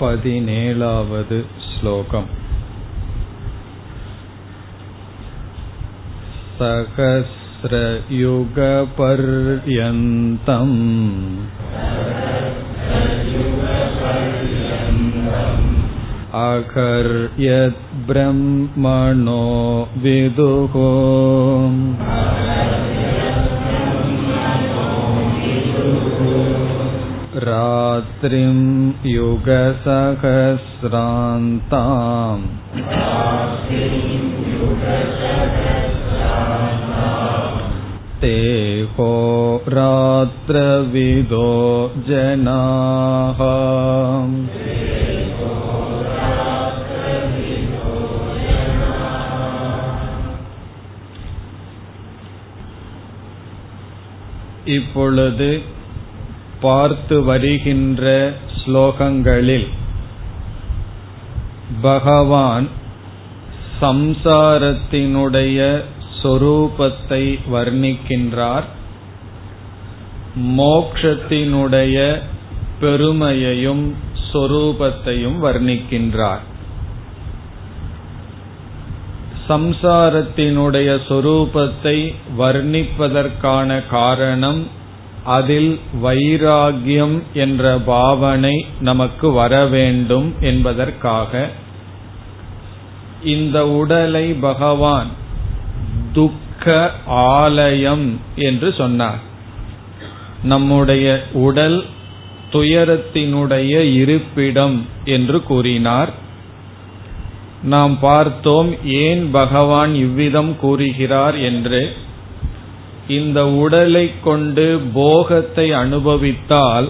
पदिनेलावद् श्लोकम् सहस्रयुगपर्यन्तम् अकर्यद्ब्रह्मणो विदुः रात्रिं युगसहस्रान्ताम् ते होरात्रविदो जनाः இப்பொழுது பார்த்து வருகின்ற ஸ்லோகங்களில் பகவான் சம்சாரத்தினுடைய சொரூபத்தை வர்ணிக்கின்றார். மோக்ஷத்தினுடைய பெருமையையும் சொரூபத்தையும் வர்ணிக்கின்றார். சம்சாரத்தினுடைய சொரூபத்தை வர்ணிப்பதற்கான காரணம் அதில் வைராகியம் என்ற பாவனை நமக்கு வர வேண்டும் என்பதற்காக இந்த உடலை பகவான் துக்க ஆலயம் என்று சொன்னார். நம்முடைய உடல் துயரத்தினுடைய இருப்பிடம் என்று கூறினார். நாம் பார்த்தோம் ஏன் பகவான் இவ்விதம் கூறுகிறார் என்று இந்த உடலை கொண்டு போகத்தை அனுபவித்தால்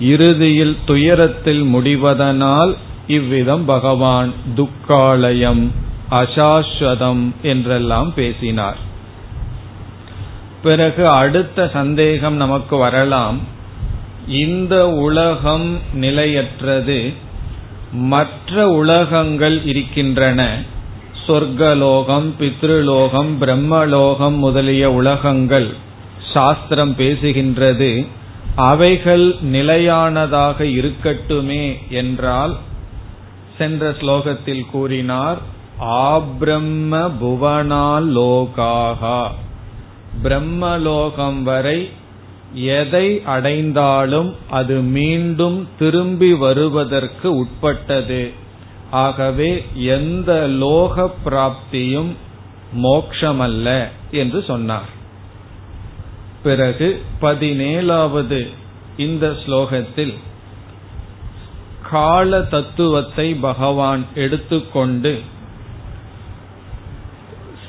இறுதியில் துயரத்தில் முடிவதனால் இவ்விதம் பகவான் துக்காலயம் அசாஸ்வதம் என்றெல்லாம் பேசினார். பிறகு அடுத்த சந்தேகம் நமக்கு வரலாம். இந்த உலகம் நிலையற்றது மற்ற உலகங்கள் இருக்கின்றன. சொர்க்கலோகம் பித்ருலோகம் பிரம்மலோகம் முதலிய உலகங்கள் சாஸ்திரம் பேசுகின்றது. அவைகள் நிலையானதாக இருக்கட்டுமே என்றால் சென்ற ஸ்லோகத்தில் கூறினார் ஆப்ரம்ம புவனாலோகாகா பிரம்மலோகம் வரை எதை அடைந்தாலும் அது மீண்டும் திரும்பி வருவதற்கு உட்பட்டது. ஆகவே எந்த லோக பிராப்தியும் மோக்ஷமல்ல என்று சொன்னார். பிறகு பதினேழாவது இந்த ஸ்லோகத்தில் கால தத்துவத்தை பகவான் எடுத்துக்கொண்டு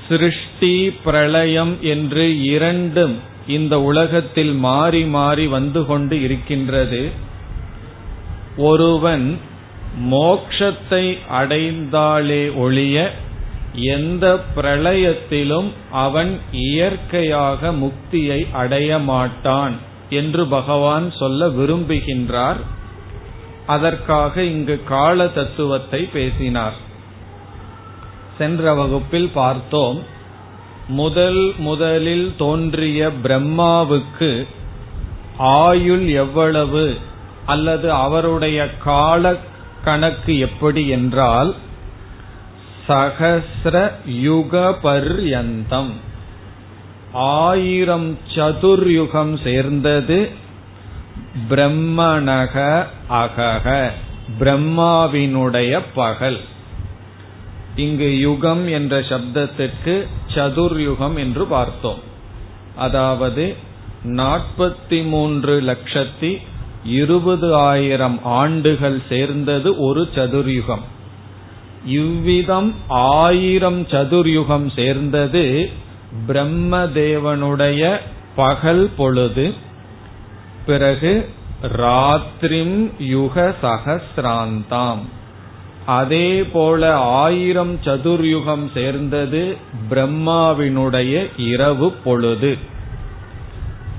சிருஷ்டி பிரளயம் என்று இரண்டும் இந்த உலகத்தில் மாறி மாறி வந்து கொண்டு இருக்கின்றது. ஒருவன் மோக்ஷத்தை அடைந்தாலே ஒழிய எந்த பிரளயத்திலும் அவன் இயற்கையாக முக்தியை அடைய மாட்டான் என்று பகவான் சொல்ல விரும்புகின்றார். அதற்காக இங்கு கால தத்துவத்தை பேசினார். சென்ற வகுப்பில் பார்த்தோம் முதல் முதலில் தோன்றிய பிரம்மாவுக்கு ஆயுள் எவ்வளவு அல்லது அவருடைய கால கணக்கு எப்படி என்றால் சகசிர யுக பர்யந்தம் ஆயிரம் சதுர்யுகம் சேர்ந்தது பிரம்மணக அகக பிரம்மாவினுடைய பகல். இங்கு யுகம் என்ற சப்தத்திற்கு சதுர்யுகம் என்று பார்த்தோம். அதாவது நாற்பத்தி மூன்று லட்சத்தி இருபது ஆயிரம் ஆண்டுகள் சேர்ந்தது ஒரு சதுர்யுகம். இவ்விதம் ஆயிரம் சதுர்யுகம் சேர்ந்தது பிரம்மதேவனுடைய பகல் பொழுது. பிறகு ராத்திரிம் யுக சகசிராந்தாம். அதே போல ஆயிரம் சதுர்யுகம் சேர்ந்தது பிரம்மாவினுடைய இரவு பொழுது.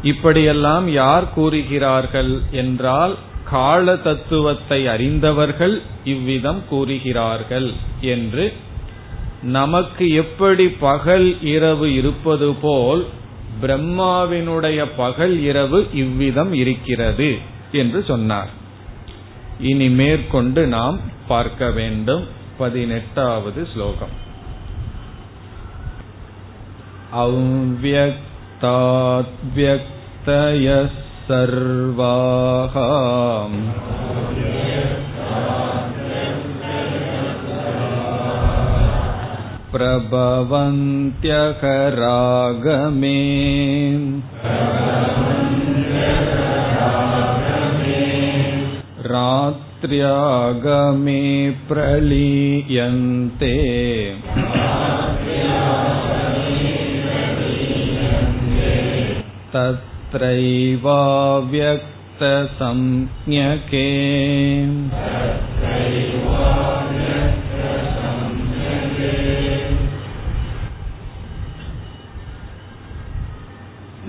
இப்படியெல்லாம் யார் கூறுகிறார்கள் என்றால் கால தத்துவத்தை அறிந்தவர்கள் இவ்விதம் கூறுகிறார்கள் என்று நமக்கு எப்படி பகல் இரவு இருப்பது போல் பிரம்மாவினுடைய பகல் இரவு இவ்விதம் இருக்கிறது என்று சொன்னார். இனி மேற்கொண்டு நாம் பார்க்க வேண்டும் பதினெட்டாவது ஸ்லோகம். अव्यक्ताद्व्यक्तयः सर्वाः प्रभवन्त्यकरागमे रात्र्यागमे प्रलीयन्ते तत्रैवाव्यक्तसंज्ञके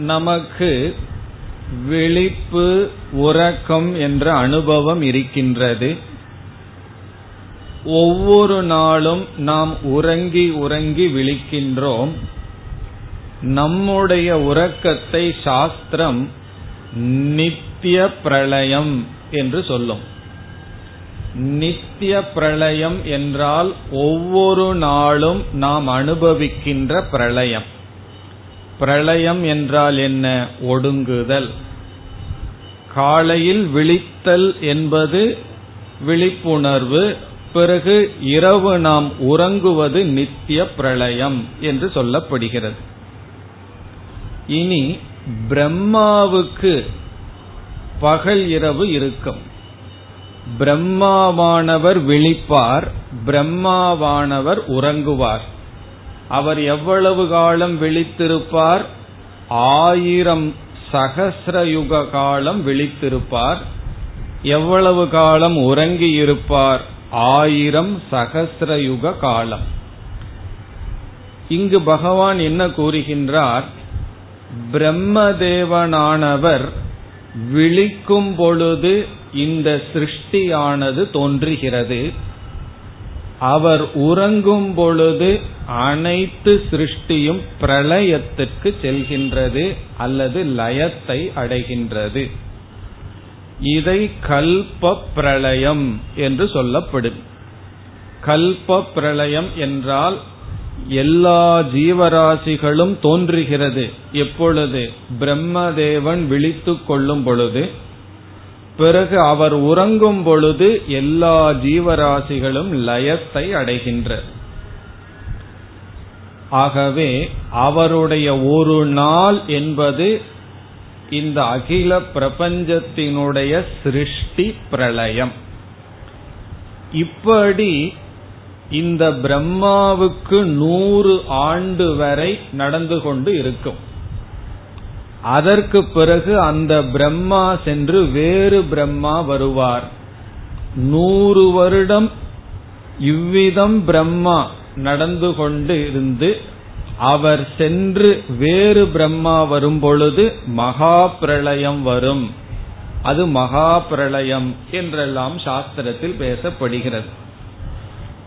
நமக்கு விழிப்பு உறக்கம் என்ற அனுபவம் இருக்கின்றது ஒவ்வொரு நாளும் நாம் உறங்கி உறங்கி விழிக்கின்றோம் நம்முடைய உறக்கத்தை சாஸ்திரம் நித்திய பிரளயம் என்று சொல்லும். நித்திய பிரளயம் என்றால் ஒவ்வொரு நாளும் நாம் அனுபவிக்கின்ற பிரளயம். பிரளயம் என்றால் என்ன? ஒடுங்குதல். காலையில் விழித்தல் என்பது விழிப்புணர்வு பிறகு இரவு நாம் உறங்குவது நித்திய பிரளயம் என்று சொல்லப்படுகிறது. இனி பிரம்மாவுக்கு பகல் இரவு இருக்கும். பிரம்மாவானவர் விழிப்பார் பிரம்மாவானவர் உறங்குவார். அவர் எவ்வளவு காலம் விழித்திருப்பார்? ஆயிரம் சகசிரயுக காலம் விழித்திருப்பார். எவ்வளவு காலம் உறங்கியிருப்பார்? ஆயிரம் சகசிரயுக காலம். இங்கு பகவான் என்ன கூறுகின்றார்? பிரம்மதேவனானவர் விழிக்கும் பொழுது இந்த சிருஷ்டியானது தோன்றுகிறது. அவர் உறங்கும் பொழுது அனைத்து சிருஷ்டியும் பிரளயத்திற்கு செல்கின்றது அல்லது லயத்தை அடைகின்றது. இதை கல்ப பிரளயம் என்று சொல்லப்படும். கல்ப பிரளயம் என்றால் எல்லா ஜீவராசிகளும் தோன்றுகிறது. எப்பொழுது? பிரம்மதேவன் விழித்து கொள்ளும் பொழுது. பிறகு அவர் உறங்கும் பொழுது எல்லா ஜீவராசிகளும் லயத்தை அடைகின்ற ஆகவே அவருடைய ஒரு நாள் என்பது இந்த அகில பிரபஞ்சத்தினுடைய சிருஷ்டி பிரளயம். இப்படி இந்த பிரம்மாவுக்கு நூறு ஆண்டு வரை நடந்து கொண்டு இருக்கும். அதற்கு பிறகு அந்த பிரம்மா சென்று வேறு பிரம்மா வருவார். நூறு வருடம் இவ்விதம் பிரம்மா நடந்து கொண்டு இருந்து அவர் சென்று வேறு பிரம்மா வரும் பொழுது மகா பிரளயம் வரும். அது மகா பிரளயம் என்றெல்லாம் சாஸ்திரத்தில் பேசப்படுகிறது.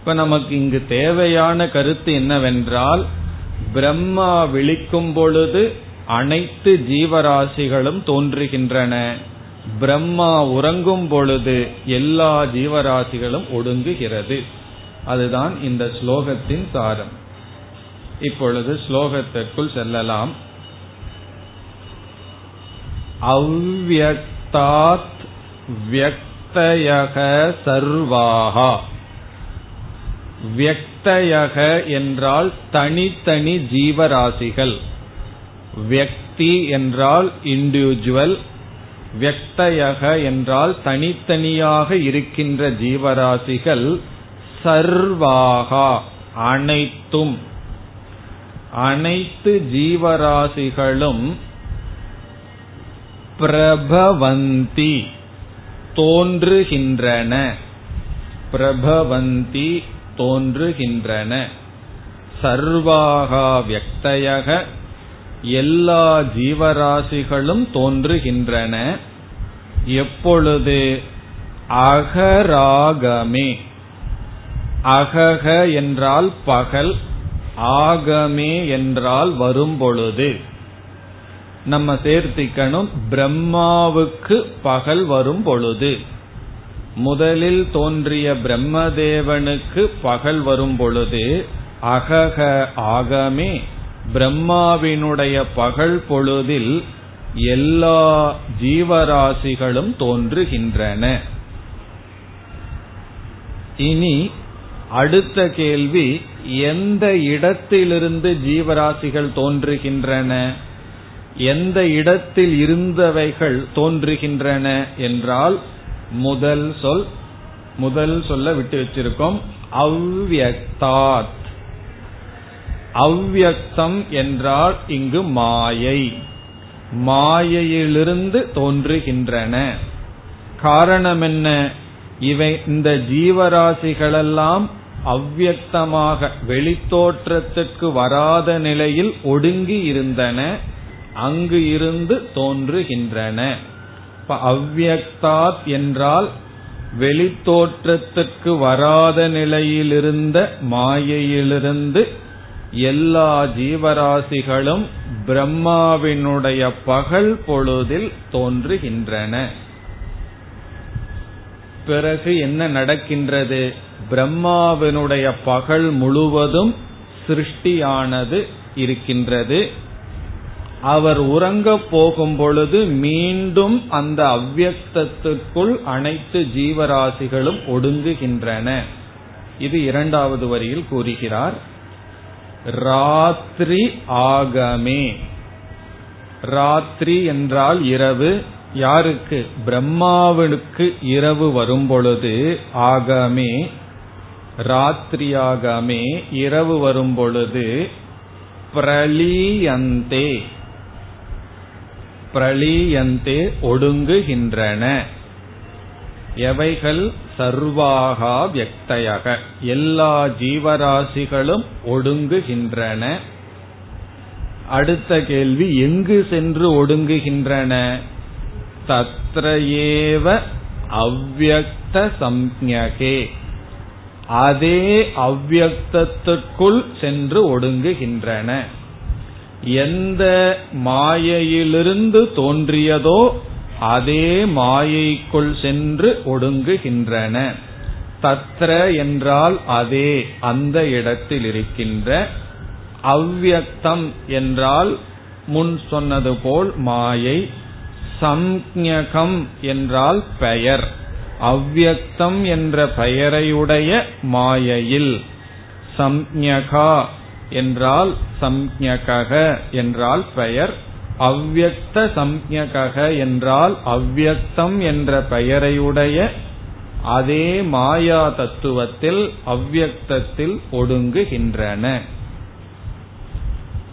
இப்ப நமக்கு இங்கு தேவையான கருத்து என்னவென்றால் பிரம்மா விழிக்கும் பொழுது அனைத்து ஜீவராசிகளும் தோன்றுகின்றன. பிரம்மா உறங்கும் பொழுது எல்லா ஜீவராசிகளும் ஒடுங்குகிறது. அதுதான் இந்த ஸ்லோகத்தின் சாரம். இப்பொழுது ஸ்லோகத்திற்குள் செல்லலாம். அவ்வக்தாத் வியக்தயக சர்வாகா வியக்தயக என்றால் தனித்தனி ஜீவராசிகள். வியக்தி என்றால் இண்டிவிஜுவல் வியக்தயக என்றால் தனித்தனியாக இருக்கின்ற ஜீவராசிகள். சர்வாகா அனைத்தும். அனைத்து ஜீவராசிகளும் பிரபவந்தி தோன்றுகின்றன. பிரபவந்தி தோன்றுகின்றன. சர்வாகா வியக்தயக எல்லா ஜீவராசிகளும் தோன்றுகின்றன. எப்பொழுது அகராகமே. அகக என்றால் பகல் ஆகமே என்றால் வரும்பொழுது. நம்ம சேர்த்திக்கணும் பிரம்மாவுக்கு பகல் வரும் பொழுது முதலில் தோன்றிய பிரம்மதேவனுக்கு பகல் வரும் பொழுது அகக ஆகமே பிரம்மாவினுடைய பகல் பொழுதில் எல்லா ஜீவராசிகளும் தோன்றுகின்றன. இனி அடுத்த கேள்வி எந்த இடத்திலிருந்து ஜீவராசிகள் தோன்றுகின்றன? எந்த இடத்தில் இருந்தவைகள் தோன்றுகின்றன என்றால் முதல் சொல் முதல் சொல்ல விட்டு வச்சிருக்கோம். அவ்வியக்தாத். அவ்வியக்தம் என்றால் இங்கு மாயை. மாயையிலிருந்து தோன்றுகின்றன. காரணம் என்ன? இவை இந்த ஜீவராசிகளெல்லாம் அவ்வியக்தமாக வெளித்தோற்றத்துக்கு வராத நிலையில் ஒடுங்கி இருந்தன அங்கு இருந்து தோன்றுகின்றன. அவ்வியக்தாத் என்றால் வெளித்தோற்றத்துக்கு வராத நிலையிலிருந்த மாயையிலிருந்து எல்லா ஜீவராசிகளும் பிரம்மாவினுடைய பகல் பொழுதில் தோன்றுகின்றன. பிறகு என்ன நடக்கின்றது? பிரம்மாவினுடைய பகல் முழுவதும் சிருஷ்டியானது இருக்கின்றது. அவர் உறங்க போகும் பொழுது மீண்டும் அந்த அவ்வக்தத்துக்குள் அனைத்து ஜீவராசிகளும் ஒடுங்குகின்றன. இது இரண்டாவது வரியில் கூறுகிறார். ராத்திரி ஆகமே. ராத்திரி என்றால் இரவு. யாருக்கு? பிரம்மாவனுக்கு இரவு வரும் பொழுது ஆகமே. ராத்திரியாகமே இரவு வரும் பொழுது பிரலீயந்தே. பிரளீயந்தே ஒடுங்குகின்றன. எவைகள் சர்வாகா வியக்தையாக? எல்லா ஜீவராசிகளும் ஒடுங்குகின்றன. அடுத்த கேள்வி எங்கு சென்று ஒடுங்குகின்றன? தத்ரேவ அவ்வக்த சம்ஞகே. அதே அவ்வக்தத்துக்குள் சென்று ஒடுங்குகின்றன. எந்த மாயையிலிருந்து தோன்றியதோ அதே மாயைக்குள் சென்று ஒடுங்குகின்றன. தத்ர என்றால் அதே அந்த இடத்தில் இருக்கின்ற. அவ்வியக்தம் என்றால் முன் சொன்னது போல் மாயை. சம்ஞகம் என்றால் பெயர். அவ்வியக்தம் என்ற பெயரையுடைய மாயையில் சம்ஞகா என்றால் சம்ஞகக என்றால் பெயர் அவ்வக்த சம்ஞகக என்றால் அவ்வக்தம் என்ற பெயரையுடைய அதே மாயா தத்துவத்தில் அவ்வக்தத்தில் ஒடுங்குகின்றன.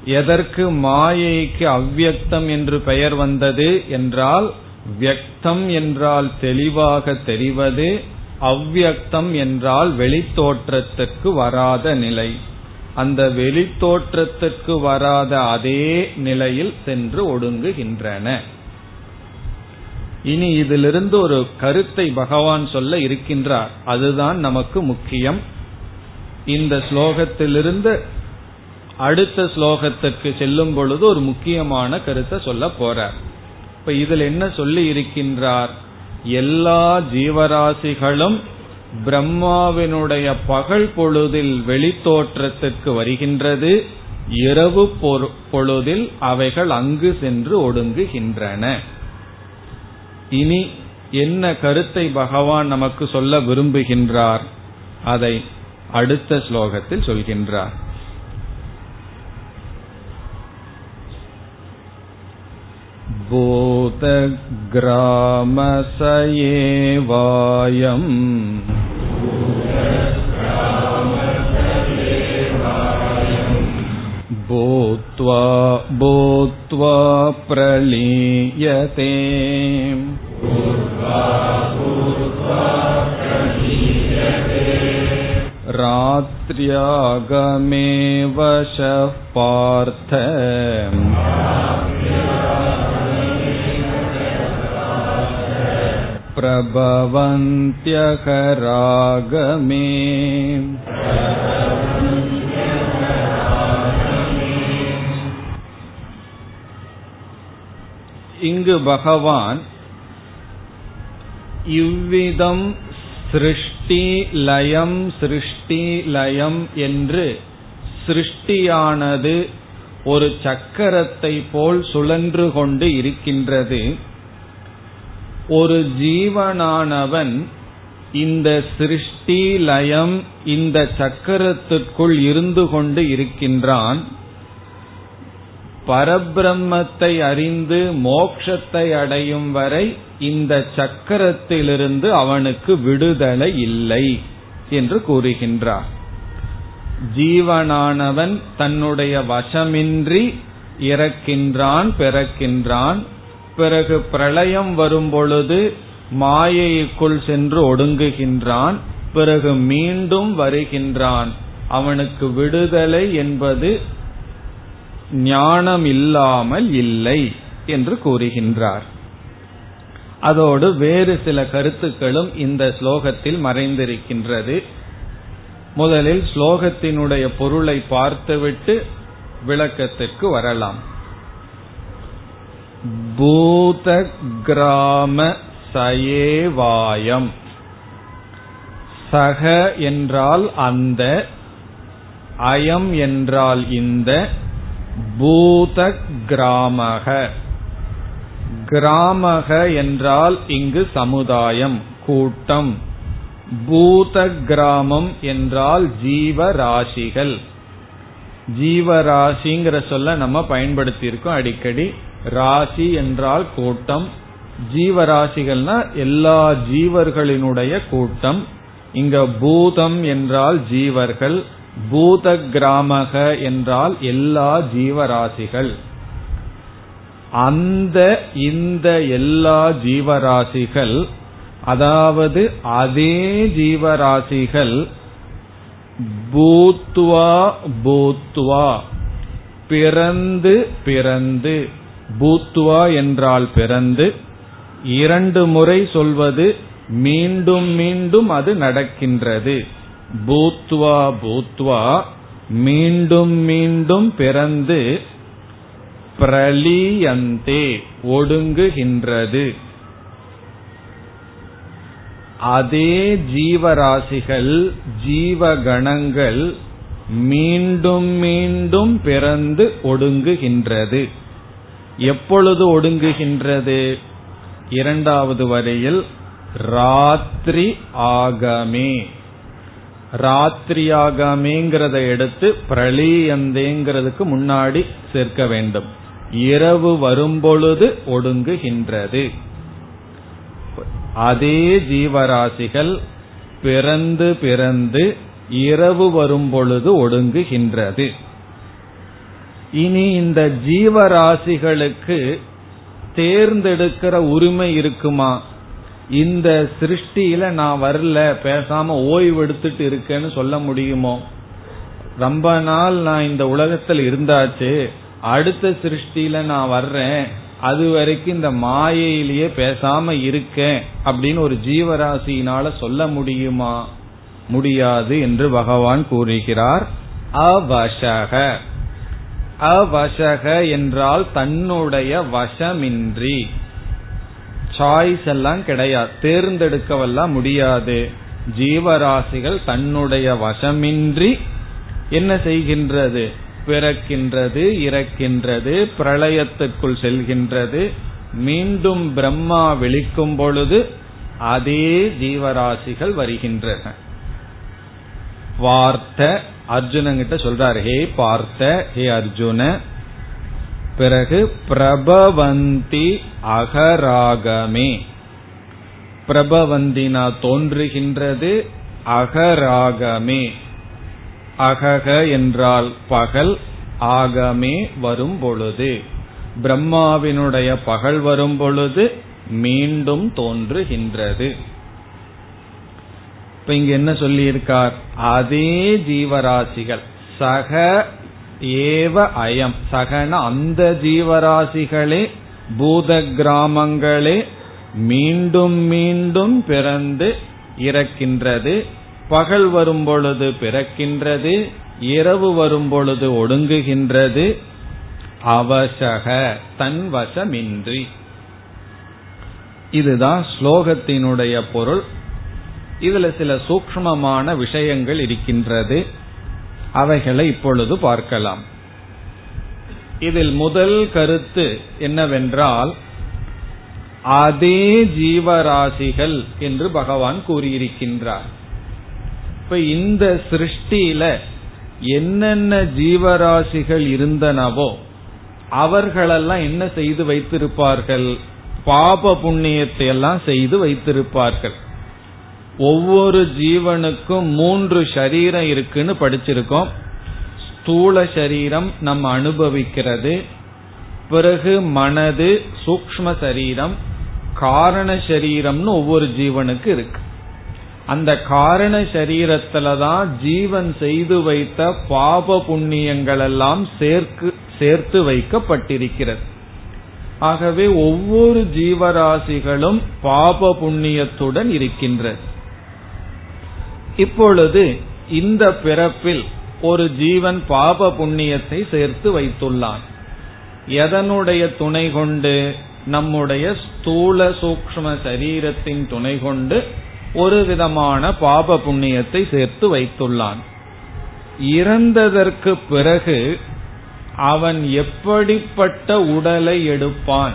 எதற்கு மாயைக்கு அவ்வக்தம் என்று பெயர் வந்தது என்றால் வியக்தம் என்றால் தெளிவாக தெரிவது அவ்வக்தம் என்றால் வெளித்தோற்றத்துக்கு வராத நிலை. அந்த வெளித்தோற்றத்திற்கு வராத அதே நிலையில் சென்று ஒடுங்குகின்றன. இனி இதிலிருந்து ஒரு கருத்தை பகவான் சொல்ல இருக்கின்றார். அதுதான் நமக்கு முக்கியம். இந்த ஸ்லோகத்திலிருந்து அடுத்த ஸ்லோகத்திற்கு செல்லும் பொழுது ஒரு முக்கியமான கருத்தை சொல்ல போறார். இப்ப இதில் என்ன சொல்லி இருக்கின்றார்? எல்லா ஜீவராசிகளும் பிரம்மாவினுடைய பகல் பொழுதில் வெளித்தோற்றத்திற்கு வருகின்றது. இரவு பொழுதில் அவைகள் அங்கு சென்று ஒடுங்குகின்றன. இனி என்ன கருத்தை பகவான் நமக்கு சொல்ல விரும்புகின்றார்? அதை அடுத்த ஸ்லோகத்தில் சொல்கின்றார். भूतग्रामस एवायम् भूत्वा भूत्वा प्रलीयते रात्र्यागमे वशः पार्थ प्रभवन्त्यकरागमे இங்கு பகவான் இவ்விதம் சிருஷ்டி லயம் சிருஷ்டி லயம் என்று சிருஷ்டியானது ஒரு சக்கரத்தை போல் சுழன்று கொண்டு இருக்கின்றது ஒரு ஜீவனானவன் இந்த சிருஷ்டி லயம் இந்த சக்கரத்திற்குள் இருந்து கொண்டு இருக்கின்றான். பரபிரம்மத்தை அறிந்து மோக்ஷத்தை அடையும் வரை இந்த சக்கரத்திலிருந்து அவனுக்கு விடுதலை இல்லை என்று கூறுகின்றார். ஜீவனானவன் தன்னுடைய வசமின்றி இறக்கின்றான் பிறக்கின்றான். பிறகு பிரளயம் வரும்பொழுது மாயைக்குள் சென்று ஒடுங்குகின்றான் பிறகு மீண்டும் வருகின்றான். அவனுக்கு விடுதலை என்பது ஞானம் இல்லாமல் இல்லை என்று கூறுகின்றார். அதோடு வேறு சில கருத்துக்களும் இந்த ஸ்லோகத்தில் மறைந்திருக்கின்றது. முதலில் ஸ்லோகத்தினுடைய பொருளை பார்த்துவிட்டு விளக்கத்திற்கு வரலாம். பூத கிராம சயேவாயம் சக என்றால் அந்த அயம் என்றால் இந்த பூத கிராமக கிராமக என்றால் இங்கு சமுதாயம் கூட்டம். பூத கிராமம் என்றால் ஜீவராசிகள். ஜீவராசிங்கிற சொல்ல நம்ம பயன்படுத்தியிருக்கோம் அடிக்கடி. ராசி என்றால் கூட்டம். ஜீவராசிகள்னா எல்லா ஜீவர்களினுடைய கூட்டம். இங்க பூதம் என்றால் ஜீவர்கள். பூத கிராமக என்றால் எல்லா ஜீவராசிகள். அந்த இந்த எல்லா ஜீவராசிகள் அதாவது அதே ஜீவராசிகள் பூத்வா பூத்வா பிறந்து பிறந்து. பூத்வா என்றால் பிறந்து இரண்டு முறை சொல்வது மீண்டும் மீண்டும் அது நடக்கின்றது. பூத்வா பூத்வா மீண்டும் மீண்டும் பிறந்து பிரலீயந்தே ஒடுங்குகின்றது. அதே ஜீவராசிகள் ஜீவகணங்கள் மீண்டும் மீண்டும் பிறந்து ஒடுங்குகின்றது. எப்பொழுது ஒடுங்குகின்றது? இரண்டாவது வரையில் ராத்திரி ஆகமே. ராத்திரியாகமேங்கிறத எடுத்து பிரளீயந்தேங்கிறதுக்கு முன்னாடி சேர்க்க வேண்டும். இரவு வரும்பொழுது ஒடுங்குகின்றது. அதே ஜீவராசிகள் பிறந்து பிறந்து இரவு வரும்பொழுது ஒடுங்குகின்றது. இனி இந்த ஜீவராசிகளுக்கு தேர்ந்தெடுக்கிற உரிமை இருக்குமா? இந்த சிருஷ்டியில நான் வரல பேசாம ஓய்வு எடுத்துட்டு இருக்கேன்னு சொல்ல முடியுமோ? ரொம்ப நாள் நான் இந்த உலகத்தில் இருந்தாச்சு அடுத்த சிருஷ்டியில நான் வர்றேன் அது வரைக்கும் இந்த மாயையிலேயே பேசாம இருக்கேன் அப்படின்னு ஒரு ஜீவராசியினால சொல்ல முடியுமா? முடியாது என்று பகவான் கூறுகிறார் அவசக. அவசக என்றால் தன்னுடைய வசமின்றி. சாய்ஸ் எல்லாம் கிடையாது. தேர்ந்தெடுக்கவெல்லாம் முடியாது. ஜீவராசிகள் தன்னுடைய வசமின்றி என்ன செய்கின்றது? பிறக்கின்றது இறக்கின்றது பிரளயத்திற்குள் செல்கின்றது. மீண்டும் பிரம்மா விழிக்கும் பொழுது அதே ஜீவராசிகள் வருகின்றன. வார்த்த அர்ஜுனங்கிட்ட சொல்றாரு ஹே பார்த்த ஹே அர்ஜுன பிறகு பிரபவந்தி அகராகமே. பிரபவந்தினா தோன்றுகின்றது அகராகமே. அகக என்றால் பகல் ஆகமே வரும் பொழுது. பிரம்மாவினுடைய பகல் வரும் பொழுது மீண்டும் தோன்றுகின்றது. இப்ப இங்க என்ன சொல்லியிருக்கார்? அதே ஜீவராசிகள். சக ஏவ அயம். சகன அந்த ஜீவராசிகளே பூத கிராமங்களே மீண்டும் மீண்டும் பிறந்து இறக்கின்றது. பகல் வரும் பொழுது பிறக்கின்றது. இரவு வரும் பொழுது ஒடுங்குகின்றது. அவசக தன் வசமின்றி இதுதான் ஸ்லோகத்தினுடைய பொருள். இதுல சில சூக்மமான விஷயங்கள் இருக்கின்றது. அவைகளை இப்பொழுது பார்க்கலாம். இதில் முதல் கருத்து என்னவென்றால் அதே ஜீவராசிகள் என்று பகவான் கூறியிருக்கின்றார். இப்ப இந்த சிருஷ்டியில என்னென்ன ஜீவராசிகள் இருந்தனவோ அவர்களெல்லாம் என்ன செய்து வைத்திருப்பார்கள்? பாப புண்ணியத்தை எல்லாம் செய்து வைத்திருப்பார்கள். ஒவ்வொரு ஜீவனுக்கும் மூன்று சரீரம் இருக்குன்னு படிச்சிருக்கோம். ஸ்தூல சரீரம் நம்ம அனுபவிக்கிறது. பிறகு மனது சூக்ம சரீரம் காரண சரீரம்னு ஒவ்வொரு ஜீவனுக்கு இருக்கு. அந்த காரண சரீரத்துல தான் ஜீவன் செய்து வைத்த பாப புண்ணியங்கள் எல்லாம் சேர்க்கு சேர்த்து வைக்கப்பட்டிருக்கிறது. ஆகவே ஒவ்வொரு ஜீவராசிகளும் பாப புண்ணியத்துடன் இருக்கின்றது. இப்பொழுது இந்த பிறப்பில் ஒரு ஜீவன் பாப புண்ணியத்தை சேர்த்து வைத்துள்ளான். எதனுடைய துணை கொண்டு நம்முடைய ஸ்தூல சூக்ம சரீரத்தின் துணை கொண்டு ஒரு விதமான பாப புண்ணியத்தை சேர்த்து வைத்துள்ளான். இறந்ததற்கு பிறகு அவன் எப்படிப்பட்ட உடலை எடுப்பான்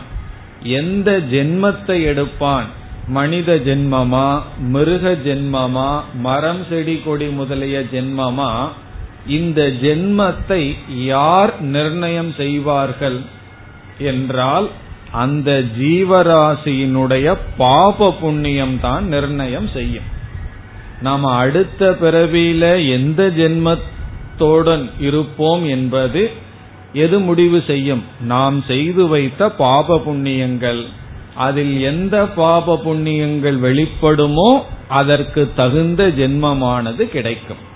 எந்த ஜென்மத்தை எடுப்பான் மனித ஜென்மமா மிருக ஜென்மமா மரம் செடி கொடி முதலிய ஜென்மமா இந்த ஜென்மத்தை யார் நிர்ணயம் செய்வார்கள் என்றால் அந்த ஜீவராசியினுடைய பாப புண்ணியம் தான் நிர்ணயம் செய்யும். நாம் அடுத்த பிறவியில எந்த ஜென்மத்தோடன் இருப்போம் என்பது எது முடிவு செய்யும்? நாம் செய்து வைத்த பாப புண்ணியங்கள். அதில் எந்த பாப புண்ணியங்கள் வெளிப்படுமோ அதற்கு தகுந்த ஜென்மமானது கிடைக்கும்.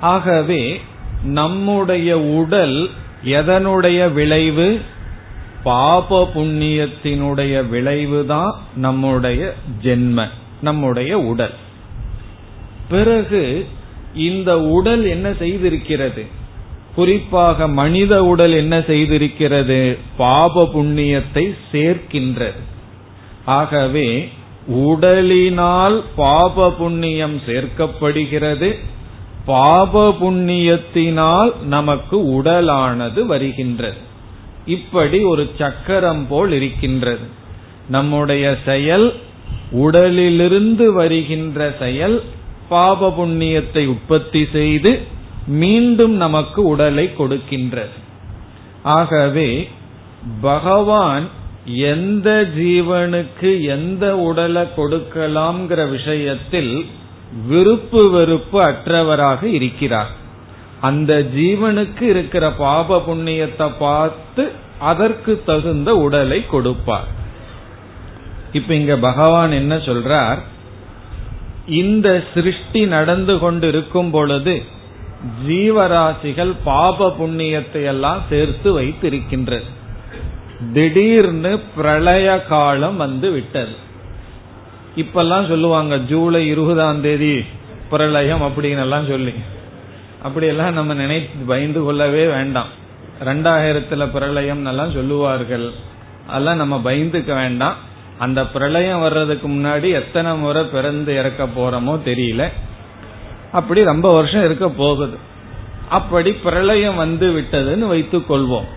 ஆகவே நம்முடைய உடல் எதனுடைய விளைவு? பாப புண்ணியத்தினுடைய விளைவுதான் நம்முடைய ஜென்ம நம்முடைய உடல். பிறகு இந்த உடல் என்ன செய்திருக்கிறது? குறிப்பாக மனித உடல் என்ன செய்திருக்கிறது? பாப புண்ணியத்தை சேர்க்கின்றது. ஆகவே உடலினால் பாப புண்ணியம் சேர்க்கப்படுகிறது. பாப புண்ணியத்தினால் நமக்கு உடலானது வருகின்றது. இப்படி ஒரு சக்கரம் போல் இருக்கின்றது. நம்முடைய செயல் உடலிலிருந்து வருகின்ற செயல் பாப புண்ணியத்தை உற்பத்தி செய்து மீண்டும் நமக்கு உடலை கொடுக்கின்றது. ஆகவே பகவான் எந்த ஜீவனுக்கு எந்த உடலை கொடுக்கலாம்ங்கிற விஷயத்தில் விருப்பு வெறுப்பு அற்றவராக இருக்கிறார். அந்த ஜீவனுக்கு இருக்கிற பாப புண்ணியத்தை பார்த்து அதற்கு தகுந்த உடலை கொடுப்பார். இப்ப இங்க பகவான் என்ன சொல்றார்? இந்த சிருஷ்டி நடந்து கொண்டு இருக்கும் பொழுது ஜீவராசிகள் பாப புண்ணியத்தை எல்லாம் சேர்த்து வைத்திருக்கின்றது திடீர்னு பிரளய காலம் வந்து விட்டது. இப்பெல்லாம் சொல்லுவாங்க ஜூலை இருபதாம் தேதி பிரளயம் அப்படின்னு எல்லாம் சொல்லி. அப்படியெல்லாம் நம்ம நினைத்து பயந்து கொள்ளவே வேண்டாம். ரெண்டாயிரத்துல பிரளயம் எல்லாம் சொல்லுவார்கள். அதெல்லாம் நம்ம பயந்துக்க வேண்டாம். அந்த பிரளயம் வர்றதுக்கு முன்னாடி எத்தனை முறை பிறந்து இறக்க போறோமோ தெரியல. அப்படி ரொம்ப வருஷம் இருக்க போகுது. அப்படி பிரளயம் வந்து விட்டதுன்னு வைத்துக் கொள்வோம்.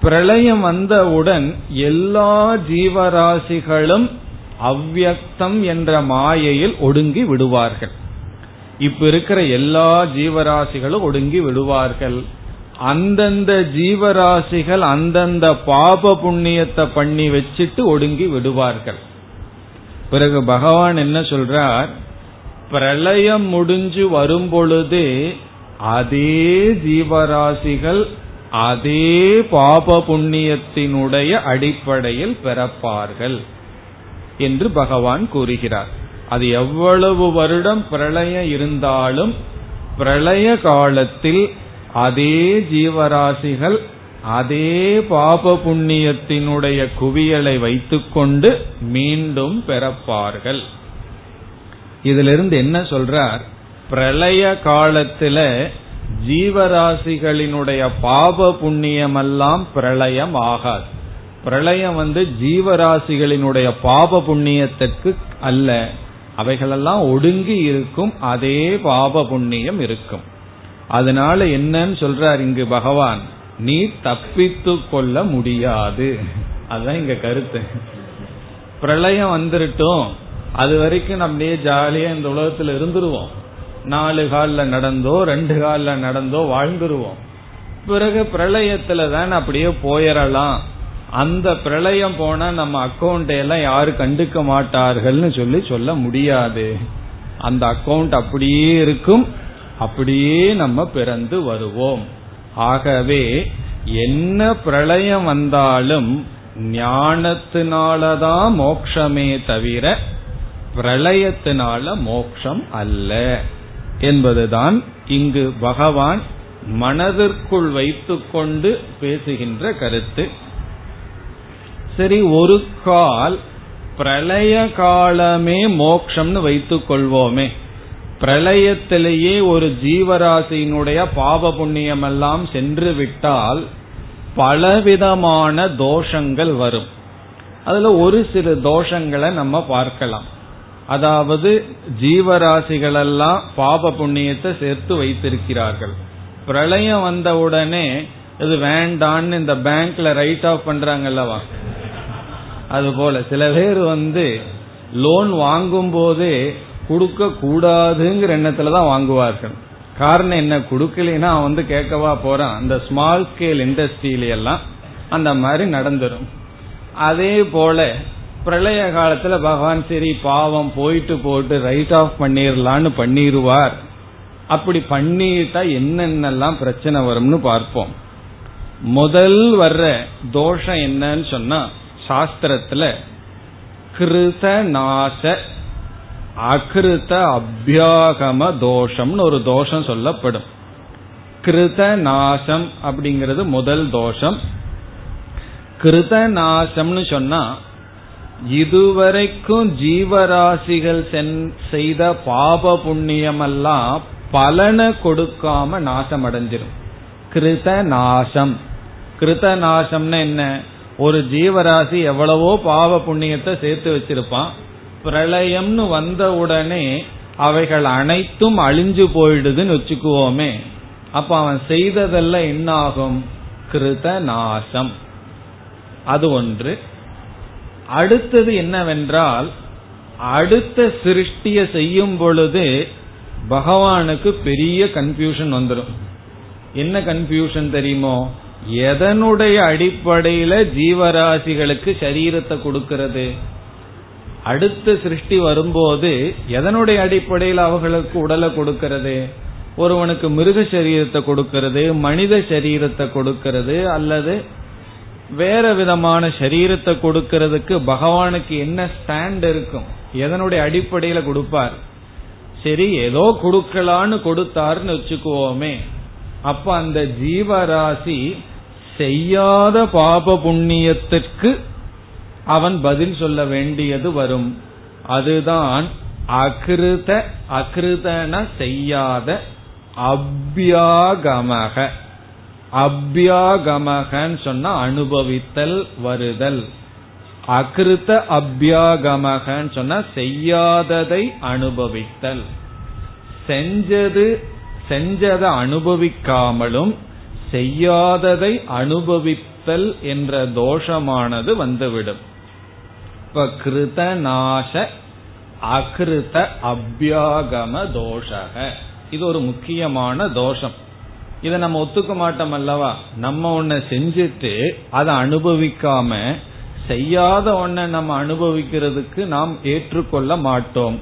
பிரளயம் வந்தவுடன் எல்லா ஜீவராசிகளும் அவ்வக்தம் என்ற மாயையில் ஒடுங்கி விடுவார்கள். இப்ப இருக்கிற எல்லா ஜீவராசிகளும் ஒடுங்கி விடுவார்கள். அந்தந்த ஜீவராசிகள் அந்தந்த பாப புண்ணியத்தை பண்ணி வச்சுட்டு ஒடுங்கி விடுவார்கள். பிறகு பகவான் என்ன சொல்றார்? பிரளயம் முடிஞ்சு வரும்பொழுது அதே ஜீவராசிகள் அதே பாப புண்ணியத்தினுடைய அடிப்படையில் பிறப்பார்கள் என்று பகவான் கூறுகிறார். அது எவ்வளவு வருடம் பிரளயம் இருந்தாலும் பிரளய காலத்தில் அதே ஜீவராசிகள் அதே பாப புண்ணியத்தினுடைய குவியலை வைத்துக்கொண்டு மீண்டும் பிறப்பார்கள். இதிலிருந்து என்ன சொல்றார்? பிரளய காலத்துல ஜீவராசிகளினுடைய பாப புண்ணியமெல்லாம் பிரளயம் ஆகாது. பிரளயம் வந்து ஜீவராசிகளினுடைய பாப புண்ணியத்திற்கு அல்ல. அவைகளெல்லாம் ஒடுங்கி இருக்கும் அதே பாப புண்ணியம் இருக்கும். அதனால என்னன்னு சொல்றார் இங்கு பகவான். நீ தப்பித்து கொள்ள முடியாது. அதுதான் இங்க கருத்து. பிரளயம் வந்துருட்டும். அது வரைக்கும் நம்மளே ஜாலியா இந்த உலகத்துல இருந்துருவோம். நாலு காலில் நடந்தோ ரெண்டு காலில் நடந்தோ வாழ்ந்துருவோம். பிறகு பிரளயத்துல தான் அப்படியே போயிடலாம் அந்த பிரளயம் போனா நம்ம அக்கௌண்ட் எல்லாம் யாரு கண்டுக்க மாட்டார்கள்னு சொல்லி சொல்ல முடியாது. அந்த அக்கௌண்ட் அப்படியே இருக்கும். அப்படியே நம்ம பிறந்து வருவோம். ஆகவே என்ன பிரளயம் வந்தாலும் ஞானத்தினாலதான் மோக்ஷமே தவிர பிரளயத்தினால மோக்ஷம் அல்ல என்பதுதான் இங்கு பகவான் மனதிற்குள் வைத்துக்கொண்டு பேசுகின்ற கருத்து. சரி ஒரு கால் பிரளய காலமே மோக்ஷம்னு வைத்துக் கொள்வோமே பிரளயத்திலேயே ஒரு ஜீவராசியினுடைய பாவ புண்ணியம் எல்லாம் சென்று விட்டால் பலவிதமான தோஷங்கள் வரும். அதுல ஒரு சில தோஷங்களை நம்ம பார்க்கலாம். அதாவது ஜீவராசிகளெல்லாம் பாப புண்ணியத்தை சேர்த்து வைத்திருக்கிறார்கள். பிரளயம் வந்த உடனே இது வேண்டான்னு இந்த பேங்க்ல ரைட் ஆஃப் பண்றாங்கல்லவா அது போல சில பேர் வந்து லோன் வாங்கும் போதே கொடுக்க கூடாதுங்கிற எண்ணத்துல தான் வாங்குவார்கள். காரணம் என்ன? கொடுக்கலைன்னா அவன் வந்து கேட்கவா போறான். அந்த ஸ்மால் ஸ்கேல் இண்டஸ்ட்ரியில எல்லாம் அந்த மாதிரி நடந்துரும். அதே போல பிரளய காலத்துல பகவான் சரி பாவம் போயிட்டு போட்டு ரைட் ஆஃப் பண்ணிடலான்னு பண்ணிடுவார் அப்படி பண்ணிட்டா என்னென்னலாம் பிரச்சனை வரும்னு பார்ப்போம். முதல் வர்ற தோஷம் என்னன்னு சொன்னா சாஸ்திரத்துல கிருத நாச அகிருத அபியாகம தோஷம்னு ஒரு தோஷம் சொல்லப்படும். கிருத நாசம் அப்படிங்கிறது முதல் தோஷம். கிருத நாசம்னு சொன்னா இதுவரைக்கும் ஜீவராசிகள் செய்த பாப புண்ணியமெல்லாம் பலனை கொடுக்காம நாசம் அடைஞ்சிரும் கிருத நாசம். கிருத நாசம்னா என்ன? ஒரு ஜீவராசி எவ்வளவோ பாவ புண்ணியத்தை சேர்த்து வச்சிருப்பான். பிரளயம்னு வந்த உடனே அவைகள் அனைத்தும் அழிஞ்சு போயிடுதுன்னு வச்சுக்குவோமே. அப்ப அவன் செய்ததெல்லாம் என்ன ஆகும் கிருத நாசம். அது ஒன்று. அடுத்தது என்னவென்றால் அடுத்த சிருஷ்டிய செய்யும் பொழுது பகவானுக்கு பெரிய கன்ஃபியூஷன் வந்துடும் என்ன கன்ஃபியூஷன் தெரியுமோ? எதனுடைய அடிப்படையில ஜீவராசிகளுக்கு சரீரத்தை கொடுக்கிறது? அடுத்த சிருஷ்டி வரும்போது எதனுடைய அடிப்படையில் அவர்களுக்கு உடலை கொடுக்கிறது? ஒருவனுக்கு மிருக சரீரத்தை கொடுக்கிறது மனித சரீரத்தை கொடுக்கிறது அல்லது வேற விதமான சரீரத்தை கொடுக்கறதுக்கு பகவானுக்கு என்ன ஸ்டாண்ட் இருக்கும்? எதனுடைய அடிப்படையில கொடுப்பார்? சரி ஏதோ கொடுக்கலான்னு கொடுத்தாருன்னு வச்சுக்குவோமே. அப்ப அந்த ஜீவராசி செய்யாத பாப புண்ணியத்திற்கு அவன் பதில் சொல்ல வேண்டியது வரும். அதுதான் அகிருத அகிருதன செய்யாத அபியாகமக. அபியாகமகன்னு சொன்னா அனுபவித்தல் வருதல். அகிருத்த அபியாகமகன்னு சொன்னா செய்யாததை அனுபவித்தல். செஞ்சது செஞ்சதை அனுபவிக்காமலும் செய்யாததை அனுபவித்தல் என்ற தோஷமானது வந்துவிடும். இப்ப கிருத நாச அகிருத அபியாகம தோஷக. இது ஒரு முக்கியமான தோஷம். இதை நம்ம ஒத்துக்க மாட்டோம் அல்லவா? நம்ம ஒன்ன செஞ்சுட்டு அதை அனுபவிக்காம செய்யாத ஒன்ன நம்ம அனுபவிக்கிறதுக்கு நாம் ஏற்றுக்கொள்ள மாட்டோம்.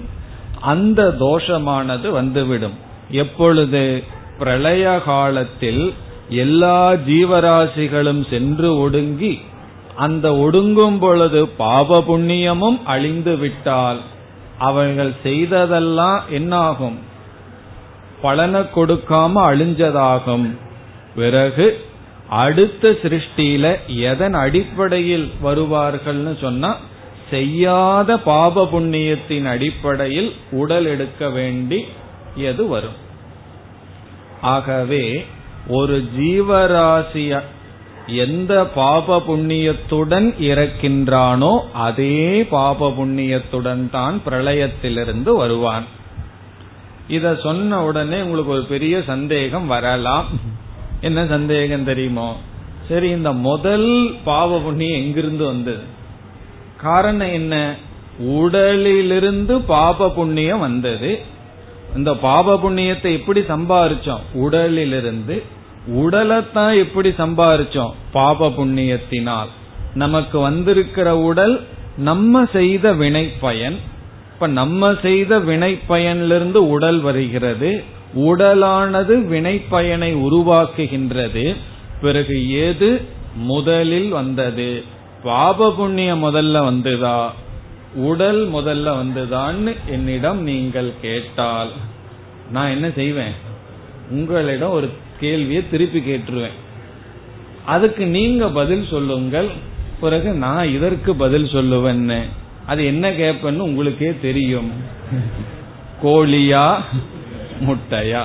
அந்த தோஷமானது வந்துவிடும். எப்பொழுது? பிரளய காலத்தில் எல்லா ஜீவராசிகளும் சென்று ஒடுங்கி அந்த ஒடுங்கும் பொழுது பாப புண்ணியமும் அழிந்து விட்டால் அவர்கள் செய்ததெல்லாம் என்னாகும்? பலனை கொடுக்காம அழிஞ்சதாகும். பிறகு அடுத்த சிருஷ்டியில எதன் அடிப்படையில் வருவார்கள்னு சொன்னா செய்யாத பாப புண்ணியத்தின் அடிப்படையில் உடல் எடுக்க வேண்டி எது வரும்? ஆகவே ஒரு ஜீவராசிய எந்த பாப புண்ணியத்துடன் இறக்கின்றானோ அதே பாப புண்ணியத்துடன் தான் பிரளயத்திலிருந்து வருவான். இத சொன்ன உடனே உங்களுக்கு ஒரு பெரிய சந்தேகம் வரலாம். என்ன சந்தேகம் தெரியுமோ? சரி இந்த முதல் பாவ புண்ணியம் எங்கிருந்து வந்தது? காரணம் என்ன? உடலிலிருந்து பாப புண்ணியம் வந்தது. இந்த பாப புண்ணியத்தை எப்படி சம்பாரிச்சோம்? உடலிலிருந்து. உடலைத்தான் எப்படி சம்பாரிச்சோம்? பாப புண்ணியத்தினால். நமக்கு வந்திருக்கிற உடல் நம்ம செய்த வினை பயன் இப்ப நம்ம செய்த வினை பயனிலிருந்து உடல் வருகிறது. உடலானது வினை பயனை உருவாக்குகின்றது. பிறகு எது முதலில் வந்தது? பாப புண்ணியம் முதல்ல வந்துதா? உடல் முதல்ல வந்துதான்னு என்னிடம் நீங்கள் கேட்டால் நான் என்ன செய்வேன்? உங்களிடம் ஒரு கேள்வியை திருப்பி கேட்டுருவேன். அதுக்கு நீங்க பதில் சொல்லுங்கள். பிறகு நான் இதற்கு பதில் சொல்லுவேன்னு. அது என்ன கேட்பேன்னு உங்களுக்கே தெரியும். கோழியா முட்டையா?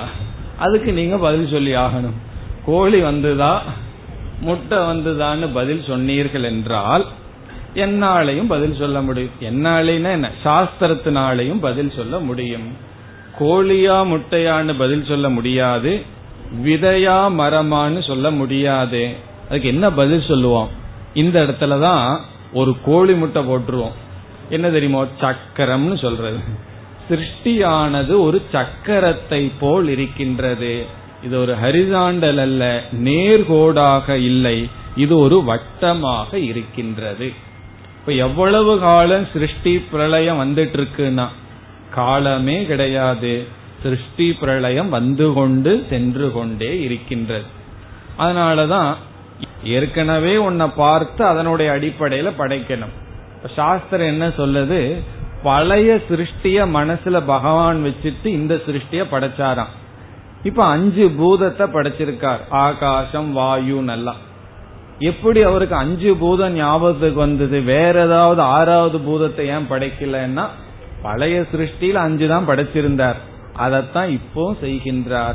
அதுக்கு நீங்க பதில் சொல்லி ஆகணும். கோழி வந்துதா முட்டை வந்துதான்னு பதில் சொன்னீர்கள் என்றால் என்னாலையும் பதில் சொல்ல முடியும். என்னாலேனா என்ன? சாஸ்திரத்தினாலையும் பதில் சொல்ல முடியும். கோழியா முட்டையான்னு பதில் சொல்ல முடியாது. விதையா மரமான்னு சொல்ல முடியாது. அதுக்கு என்ன பதில் சொல்லுவோம்? இந்த இடத்துலதான் ஒரு கோழி முட்டை போட்டுருவோம். என்ன தெரியுமோ? சக்கரம்னு சொல்றது. சிருஷ்டியானது ஒரு சக்கரத்தை போல் இருக்கின்றது. இது ஒரு ஹரிசாண்டல் அல்ல நேர்கோடாக இல்லை. இது ஒரு வட்டமாக இருக்கின்றது. இப்ப எவ்வளவு காலம் சிருஷ்டி பிரளயம் வந்துட்டு இருக்குன்னா காலமே கிடையாது. சிருஷ்டி பிரளயம் வந்து கொண்டு சென்று கொண்டே இருக்கின்றது. அதனாலதான் ஏற்கனவே உன்னை பார்த்து அதனுடைய அடிப்படையில படைக்கணும். சாஸ்திரம் என்ன சொல்லுது? பழைய சிருஷ்டிய மனசுல பகவான் வச்சுட்டு இந்த சிருஷ்டிய படைச்சாராம். இப்ப அஞ்சு பூதத்தை படைச்சிருக்கார். ஆகாசம் வாயு நல்லா. எப்படி அவருக்கு அஞ்சு பூதம் ஞாபகத்துக்கு வந்தது? வேற ஏதாவது ஆறாவது பூதத்தை ஏன் படைக்கலன்னா பழைய சிருஷ்டியில் அஞ்சு தான் படைச்சிருந்தார். அதைத்தான் இப்போ செய்கின்றார்.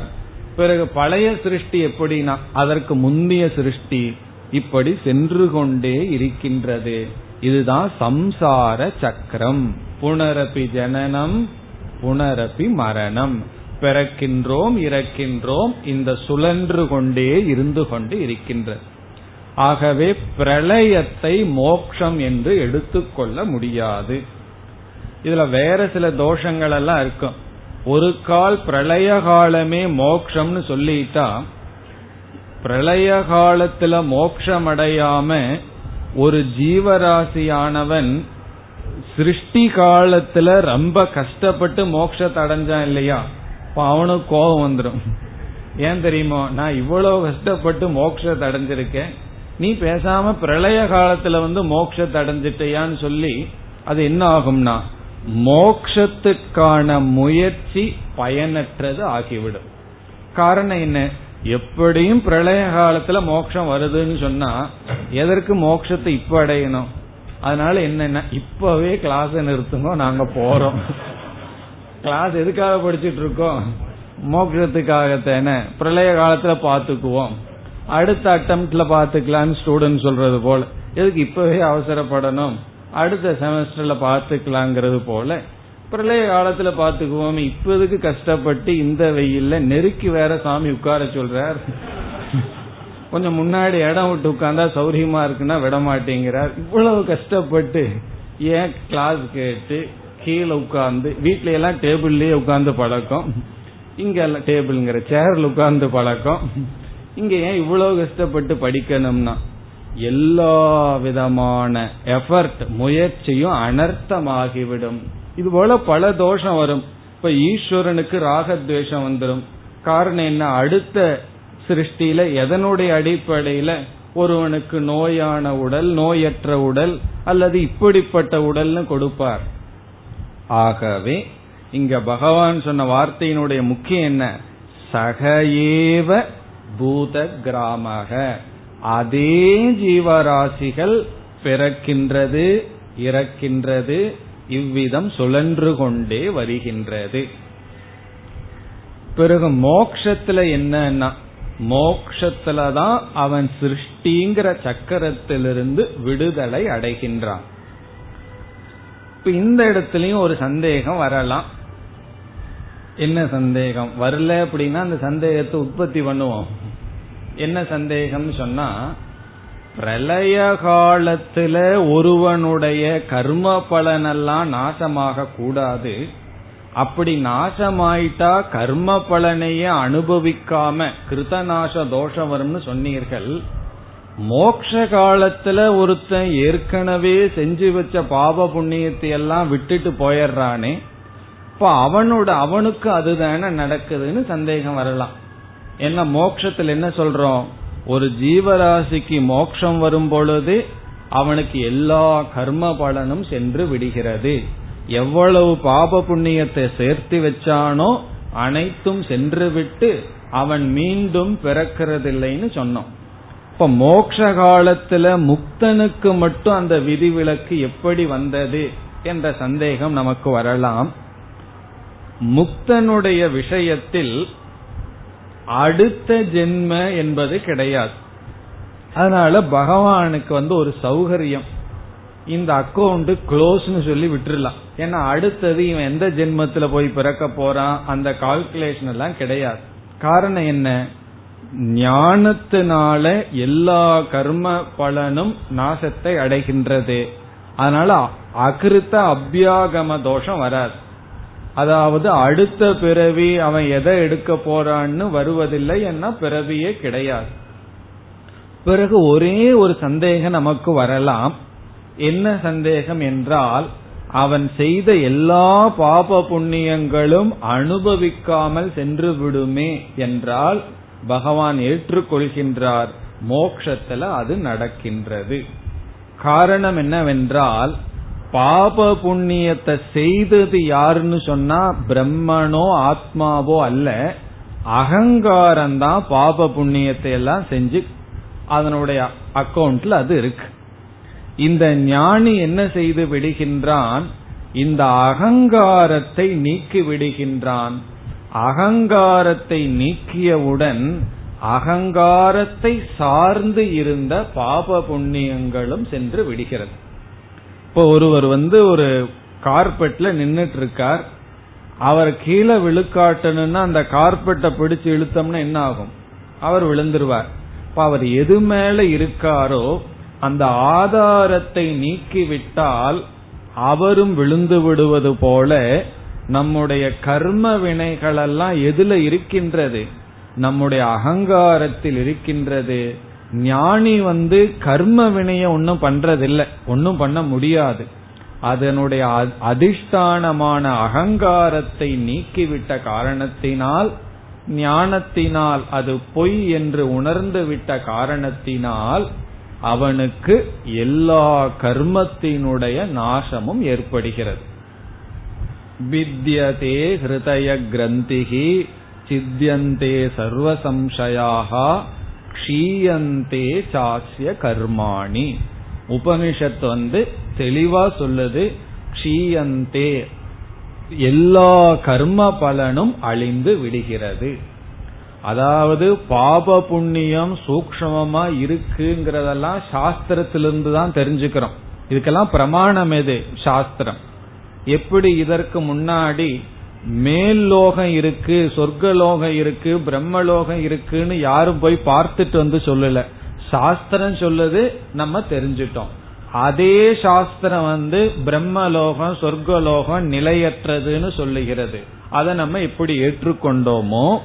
பிறகு பழைய சிருஷ்டி எப்படின்னா அதற்கு முந்தைய சிருஷ்டி இப்படி சென்று கொண்டே இருக்கின்றது. இதுதான் சம்சார சக்கரம். புனரபி ஜனனம் புனரபி மரணம். பிறக்கின்றோம் இறக்கின்றோம் இந்த சுழன்று கொண்டே இருந்து கொண்டு இருக்கின்றது. ஆகவே பிரளயத்தை மோக்ஷம் என்று எடுத்துக்கொள்ள முடியாது. இதுல வேற சில தோஷங்கள் எல்லாம் இருக்கும். ஒரு கால் பிரளய காலமே மோக்ஷம்னு சொல்லிட்டா பிரளய காலத்துல மோக்ஷம் அடையாம ஒரு ஜீவராசியானவன் சிருஷ்டி காலத்துல ரொம்ப கஷ்டப்பட்டு மோட்சத்தை அடைஞ்சான் இல்லையா? அவனுக்கு கோபம் வந்துடும் ஏன் தெரியுமோ? நான் இவ்வளவு கஷ்டப்பட்டு மோட்சத்தை அடைஞ்சிருக்கேன். நீ பேசாம பிரளய காலத்துல வந்து மோட்சத்தை அடைஞ்சிட்டியான்னு சொல்லி அது என்ன ஆகும்னா மோக்ஷத்துக்கான முயற்சி பயனற்றது ஆகிவிடும். காரணம் என்ன? எப்படியும் பிரளய காலத்துல மோட்சம் வருதுன்னு சொன்னா எதற்கு மோட்சத்தை இப்ப அடையணும்? அதனால என்னன்னா இப்பவே கிளாஸ் நிறுத்துங்க நாங்க போறோம். கிளாஸ் எதுக்காக படிச்சுட்டு இருக்கோம்? மோட்சத்துக்காகத்தானே. பிரளய காலத்துல பாத்துக்குவோம். அடுத்த அட்டம்ப்ட்ல பாத்துக்கலாம்னு ஸ்டூடெண்ட் சொல்றது போல. எதுக்கு இப்பவே அவசரப்படணும்? அடுத்த செமஸ்டர்ல பாத்துக்கலாங்கிறது போல. பிரளய காலத்துல பாத்துக்குவோம் இப்பதுக்கு கஷ்டப்பட்டு இந்த வெயில்ல நெருக்கி வேற சாமி உட்கார சொல்றார். கொஞ்சம் முன்னாடி இடம் விட்டு உட்கார்ந்தா சௌரியமா இருக்குன்னா விட மாட்டேங்கிறார். இவ்வளவு கஷ்டப்பட்டு ஏன் கிளாஸ் கேட்டு கீழே உட்கார்ந்து வீட்ல எல்லாம் டேபிள்லயே உட்கார்ந்து பழக்கம். இங்க எல்லாம் டேபிள்ங்கிற சேர்ல உட்கார்ந்து பழக்கம். இங்க ஏன் இவ்வளவு கஷ்டப்பட்டு படிக்கணும்னா எல்லா விதமான எஃபர்ட் முயற்சியும் அனர்த்தமாகிவிடும். இது போல பல தோஷம் வரும். இப்ப ஈஸ்வரனுக்கு ராகத்வேஷம் வந்துடும் காரணம் என்ன? அடுத்த சிருஷ்டியில எதனுடைய அடிப்படையில ஒருவனுக்கு நோயான உடல் நோயற்ற உடல் அல்லது இப்படிப்பட்ட உடல்னு கொடுப்பார். ஆகவே இங்க பகவான் சொன்ன வார்த்தையினுடைய முக்கியம் என்ன? சகையேவ பூத கிராமக. அதே ஜீவராசிகள் பிறக்கின்றது இறக்கின்றது இவ்விதம் சுழன்று கொண்டே வருகின்றது. பிறகு மோக்ஷத்துல என்னன்னா மோக்ஷத்துலதான் அவன் சிருஷ்டிங்கிற சக்கரத்திலிருந்து விடுதலை அடைகின்றான். இப்ப இந்த இடத்துலயும் ஒரு சந்தேகம் வரலாம். என்ன சந்தேகம்? வரல அப்படின்னா அந்த சந்தேகத்தை உற்பத்தி பண்ணுவோம். என்ன சந்தேகம் சொன்னா பிரளய காலத்துல ஒருவனுடைய கர்ம பலனெல்லாம் நாசமாக கூடாது. அப்படி நாசமாயிட்டா கர்ம பலனையே அனுபவிக்காம கிருதநாச தோஷம் வரும்னு சொன்னீர்கள். மோக்ஷ காலத்துல ஒருத்தன் ஏற்கனவே செஞ்சு வச்ச பாப புண்ணியத்தை எல்லாம் விட்டுட்டு போயிடுறானே. இப்ப அவனோட அவனுக்கு அதுதானே நடக்குதுன்னு சந்தேகம் வரலாம். என்ன மோக்ஷத்துல என்ன சொல்றோம்? ஒரு ஜீவராசிக்கு மோட்சம் வரும் பொழுது அவனுக்கு எல்லா கர்ம பலனும் சென்று விடுகிறது. எவ்வளவு பாப புண்ணியத்தை சேர்த்து வச்சானோ அனைத்தும் சென்று விட்டு அவன் மீண்டும் பிறக்கிறதில்லைன்னு சொன்னோம். இப்ப மோக்ஷ காலத்துல முக்தனுக்கு மட்டும் அந்த விதிவிலக்கு எப்படி வந்தது என்ற சந்தேகம் நமக்கு வரலாம். முக்தனுடைய விஷயத்தில் அடுத்த ஜென்ம என்பது கிடையாது. அதனால பகவானுக்கு வந்து ஒரு சௌகரியம். இந்த அக்கௌண்ட் க்ளோஸ்னு சொல்லி விட்டுருலாம் ஏன்னா அடுத்தது இவன் எந்த ஜென்மத்துல போய் பிறக்க போறான் அந்த கால்குலேஷன் எல்லாம் கிடையாது. காரணம் என்ன? ஞானத்தினால எல்லா கர்ம பலனும் நாசத்தை அடைகின்றது. அதனால அகிருத்த அபியாகம தோஷம் வராது. அதாவது அடுத்த பிறவி அவன் எதை எடுக்க போறான்னு வருவதில்லை என்ன பிறவியே கிடையாது. பிறகு ஒரே ஒரு சந்தேகம் நமக்கு வரலாம். என்ன சந்தேகம் என்றால் அவன் செய்த எல்லா பாப புண்ணியங்களும் அனுபவிக்காமல் சென்று விடுமே என்றால் பகவான் ஏற்றுக்கொள்கின்றார். மோக்ஷத்துல அது நடக்கின்றது. காரணம் என்னவென்றால் பாப புண்ணியத்தை செய்தது யாருன்னு சொன்னா பிரம்மனோ ஆத்மாவோ அல்ல. அகங்காரம் தான் பாப புண்ணியத்தை எல்லாம் செஞ்சு அதனுடைய அக்கவுண்ட்ல அது இருக்கு. இந்த ஞானி என்ன செய்து விடுகின்றான்? இந்த அகங்காரத்தை நீக்கி விடுகின்றான். அகங்காரத்தை நீக்கியவுடன் அகங்காரத்தை சார்ந்து இருந்த பாப புண்ணியங்களும் சென்று விடுகிறது. இப்போ ஒருவர் வந்து ஒரு கார்பெட்ல நின்னுட்டு இருக்கார் அவர் கீழே விழுக்காட்டணும்னா அந்த கார்பெட்டை பிடிச்சு இழுத்தோம்னா என்ன ஆகும்? அவர் விழுந்துருவார். இப்ப அவர் எது மேல இருக்காரோ அந்த ஆதாரத்தை நீக்கிவிட்டால் அவரும் விழுந்து விடுவது போல நம்முடைய கர்ம வினைகளெல்லாம் எதுல இருக்கின்றது? நம்முடைய அகங்காரத்தில் இருக்கின்றது. ஞானி வந்து கர்ம வினைய ஒன்னும் பண்றதில்லை. ஒன்னும் பண்ண முடியாது. அதனுடைய அதிஷ்டானமான அகங்காரத்தை நீக்கிவிட்ட காரணத்தினால் ஞானத்தினால் அது பொய் என்று உணர்ந்து விட்ட காரணத்தினால் அவனுக்கு எல்லா கர்மத்தினுடைய நாசமும் ஏற்படுகிறது. வித்யதே ஹிருதய கிரந்திகி சித்தியந்தே சர்வசம்சயாகா க்ஷீயந்தே சாஸ்ய கர்மாணி. உபனிஷத் வந்து தெளிவா சொல்லுது க்ஷீயந்தே. எல்லா கர்ம பலனும் அழிந்து விடுகிறது. அதாவது பாப புண்ணியம் சூக்மமா இருக்குங்கிறதெல்லாம் சாஸ்திரத்திலிருந்து தான் தெரிஞ்சுக்கிறோம். இதுக்கெல்லாம் பிரமாணம் எது? சாஸ்திரம். எப்படி இதற்கு முன்னாடி மேல் லோகம் இருக்கு சொர்க்கலோகம் இருக்கு பிரம்மலோகம் இருக்குன்னு யாரும் போய் பார்த்துட்டு வந்து சொல்லல. சாஸ்திரம் சொல்லுது நம்ம தெரிஞ்சிட்டோம். அதே சாஸ்திரம் வந்து பிரம்மலோகம் சொர்க்கலோகம் நிலையற்றதுன்னு சொல்லுகிறது. அதை நம்ம எப்படி ஏற்றுக்கொண்டோமோ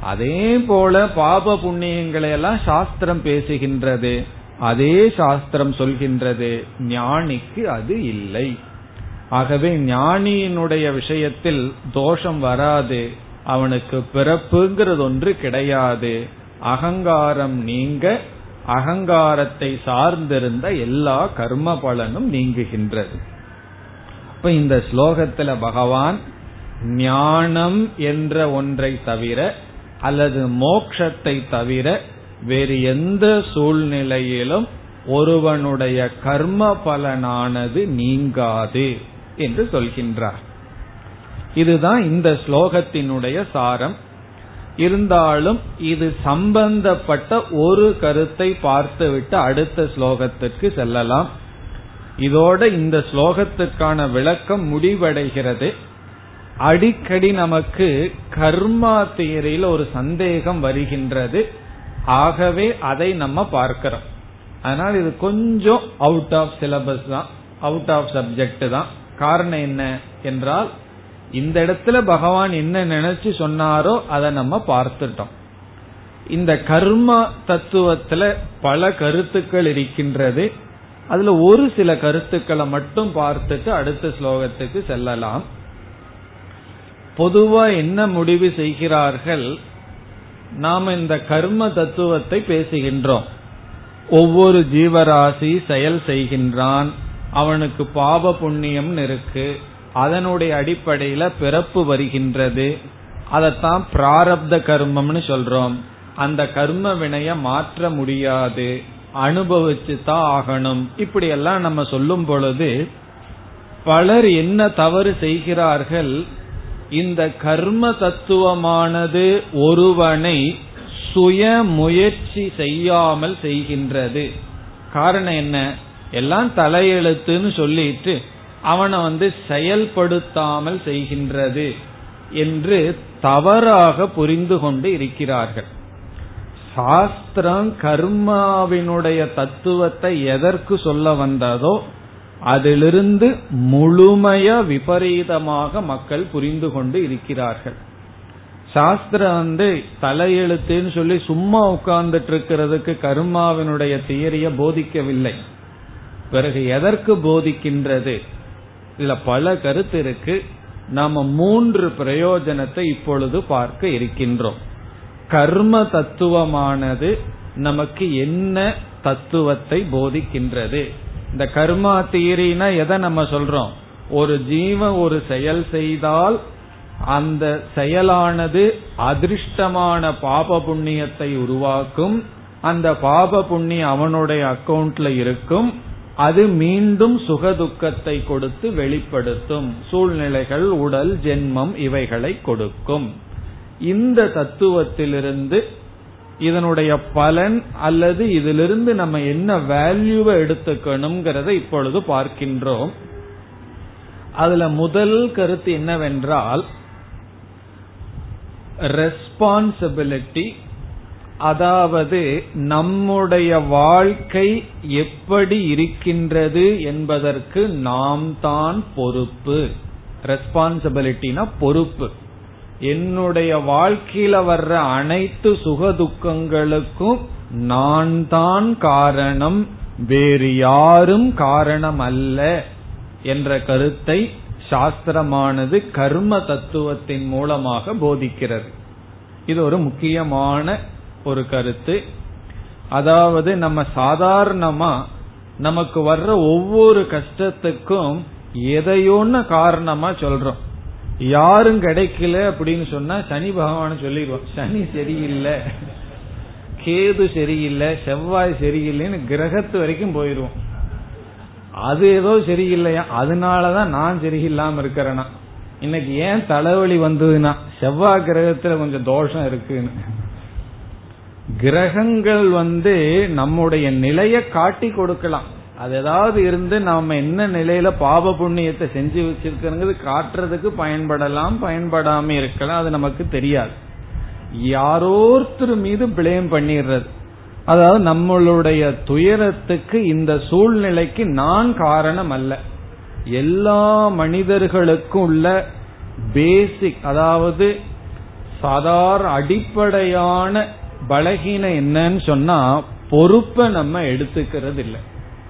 அதே போல பாப புண்ணியங்களை எல்லாம் சாஸ்திரம் பேசுகின்றது. அதே சாஸ்திரம் சொல்கின்றது ஞானிக்கு அது இல்லை. ஆகவே ஞானியினுடைய விஷயத்தில் தோஷம் வராது அவனுக்கு பிறப்புங்கிறது ஒன்று கிடையாது. அகங்காரம் நீங்க அகங்காரத்தை சார்ந்திருந்த எல்லா கர்ம பலனும் நீங்குகின்றது. இப்ப இந்த ஸ்லோகத்துல பகவான் ஞானம் என்ற ஒன்றை தவிர அல்லது மோக்ஷத்தை தவிர வேறு எந்த சூழ்நிலையிலும் ஒருவனுடைய கர்ம பலனானது நீங்காது. என்று சொல்கின்றார். இதுதான் இந்த ஸ்லோகத்தினுடைய சாரம். இருந்தாலும் இது சம்பந்தப்பட்ட ஒரு கருத்தை பார்த்துவிட்டு அடுத்த ஸ்லோகத்திற்கு செல்லலாம். இதோட இந்த ஸ்லோகத்திற்கான விளக்கம் முடிவடைகிறது. அடிக்கடி நமக்கு கர்மா தியரியில் ஒரு சந்தேகம் வருகின்றது. ஆகவே அதை நம்ம பார்க்கிறோம். அதனால் இது கொஞ்சம் அவுட் ஆஃப் சிலபஸ் தான். அவுட் ஆஃப் சப்ஜெக்ட் தான். காரணம் என்ன என்றால் இந்த இடத்துல பகவான் என்ன நினைச்சு சொன்னாரோ அதை நம்ம பார்த்துட்டோம். இந்த கர்ம தத்துவத்துல பல கருத்துக்கள் இருக்கின்றது. அதுல ஒரு சில கருத்துக்களை மட்டும் பார்த்துட்டு அடுத்த ஸ்லோகத்துக்கு செல்லலாம். பொதுவா என்ன முடிவு செய்கிறார்கள்? நாம இந்த கர்ம தத்துவத்தை பேசுகின்றோம். ஒவ்வொரு ஜீவராசி செயல் செய்கின்றான். அவனுக்கு பாப புண்ணியம் இருக்கு. அதனுடைய அடிப்படையில பிறப்பு வருகின்றது. அதத்தான் பிராரப்த கர்மம்னு சொல்றோம். அந்த கர்ம வினைய மாற்ற முடியாது. அனுபவிச்சு தான் ஆகணும். இப்படி எல்லாம் நம்ம சொல்லும் பொழுது பலர் என்ன தவறு செய்கிறார்கள்? இந்த கர்ம தத்துவமானது ஒருவனை சுய முயற்சி செய்யாமல் செய்கின்றது. காரணம் என்ன? எல்லாம் தலையெழுத்துன்னு சொல்லிட்டு அவனை வந்து செயல்படுத்தாமல் செய்கின்றது என்று தவறாக புரிந்து கொண்டு இருக்கிறார்கள். சாஸ்திரம் கர்மாவினுடைய தத்துவத்தை எதற்கு சொல்ல வந்ததோ அதிலிருந்து முழுமைய விபரீதமாக மக்கள் புரிந்து கொண்டு இருக்கிறார்கள். சாஸ்திரம் வந்து தலையெழுத்துன்னு சொல்லி சும்மா உட்கார்ந்துட்டு இருக்கிறதுக்கு கர்மாவினுடைய தியரிய போதிக்கவில்லை. பிறகு எதற்கு போதிக்கின்றது? இதுல பல கருத்து இருக்கு. நாம மூன்று பிரயோஜனத்தை இப்பொழுது பார்க்க இருக்கின்றோம். கர்ம தத்துவமானது நமக்கு என்ன தத்துவத்தை போதிக்கின்றது? இந்த கர்மா தீரினா எதை நம்ம சொல்றோம்? ஒரு ஜீவன் ஒரு செயல் செய்தால் அந்த செயலானது அதிர்ஷ்டமான பாப புண்ணியத்தை உருவாக்கும். அந்த பாப புண்ணியம் அவனுடைய அக்கவுண்ட்ல இருக்கும். அது மீண்டும் சுகதுக்கத்தை கொடுத்து வெளிப்படுத்தும். சூழ்நிலைகள் உடல் ஜென்மம் இவைகளை கொடுக்கும். இந்த தத்துவத்திலிருந்து இதனுடைய பலன் அல்லது இதிலிருந்து நம்ம என்ன வேல்யூவை எடுத்துக்கணுங்கிறத இப்பொழுது பார்க்கின்றோம். அதுல முதல் கருத்து என்னவென்றால் ரெஸ்பான்சிபிலிட்டி அதாவது நம்முடைய வாழ்க்கை எப்படி இருக்கின்றது என்பதற்கு நாம் தான் பொறுப்பு. ரெஸ்பான்சிபிலிட்டினா பொறுப்பு. என்னுடைய வாழ்க்கையில வர்ற அனைத்து சுக துக்கங்களுக்கும் நான் தான் காரணம் வேறு யாரும் காரணம் அல்ல என்ற கருத்தை சாஸ்திரமானது கர்ம தத்துவத்தின் மூலமாக போதிக்கிறது. இது ஒரு முக்கியமான ஒரு கருத்து. அதாவது நம்ம சாதாரணமா நமக்கு வர்ற ஒவ்வொரு கஷ்டத்துக்கும் எதையோன்னு காரணமா சொல்றோம். யாரும் கிடைக்கல அப்படின்னு சொன்னா சனி பகவான் சொல்லிடுவோம் சனி சரியில்லை கேது சரியில்லை செவ்வாய் சரியில்லைன்னு கிரகத்து வரைக்கும் போயிடுவோம். அது ஏதோ சரியில்லையா? அதனாலதான் நான் சரியில்லாம இருக்கிறேனா? இன்னைக்கு ஏன் தலைவலி வந்ததுன்னா செவ்வாய் கிரகத்துல கொஞ்சம் தோஷம் இருக்குன்னு. கிரகங்கள் வந்து நம்முடைய நிலைய காட்டி கொடுக்கலாம். அது ஏதாவது இருந்து நாம என்ன நிலையில பாப புண்ணியத்தை செஞ்சு வச்சிருக்கிறது காட்டுறதுக்கு பயன்படலாம் பயன்படாம இருக்கலாம். அது நமக்கு தெரியாது. யாரோருத்தர் மீது பிளேம் பண்ணிடுறது. அதாவது நம்மளுடைய துயரத்துக்கு இந்த சூழ்நிலைக்கு நான் காரணம் அல்ல எல்லா மனிதர்களுக்கும் உள்ள பேசிக் அதாவது சாதாரண அடிப்படையான பலகீனம் என்னன்னு சொன்னா பொறுப்பை நம்ம எடுத்துக்கிறது இல்லை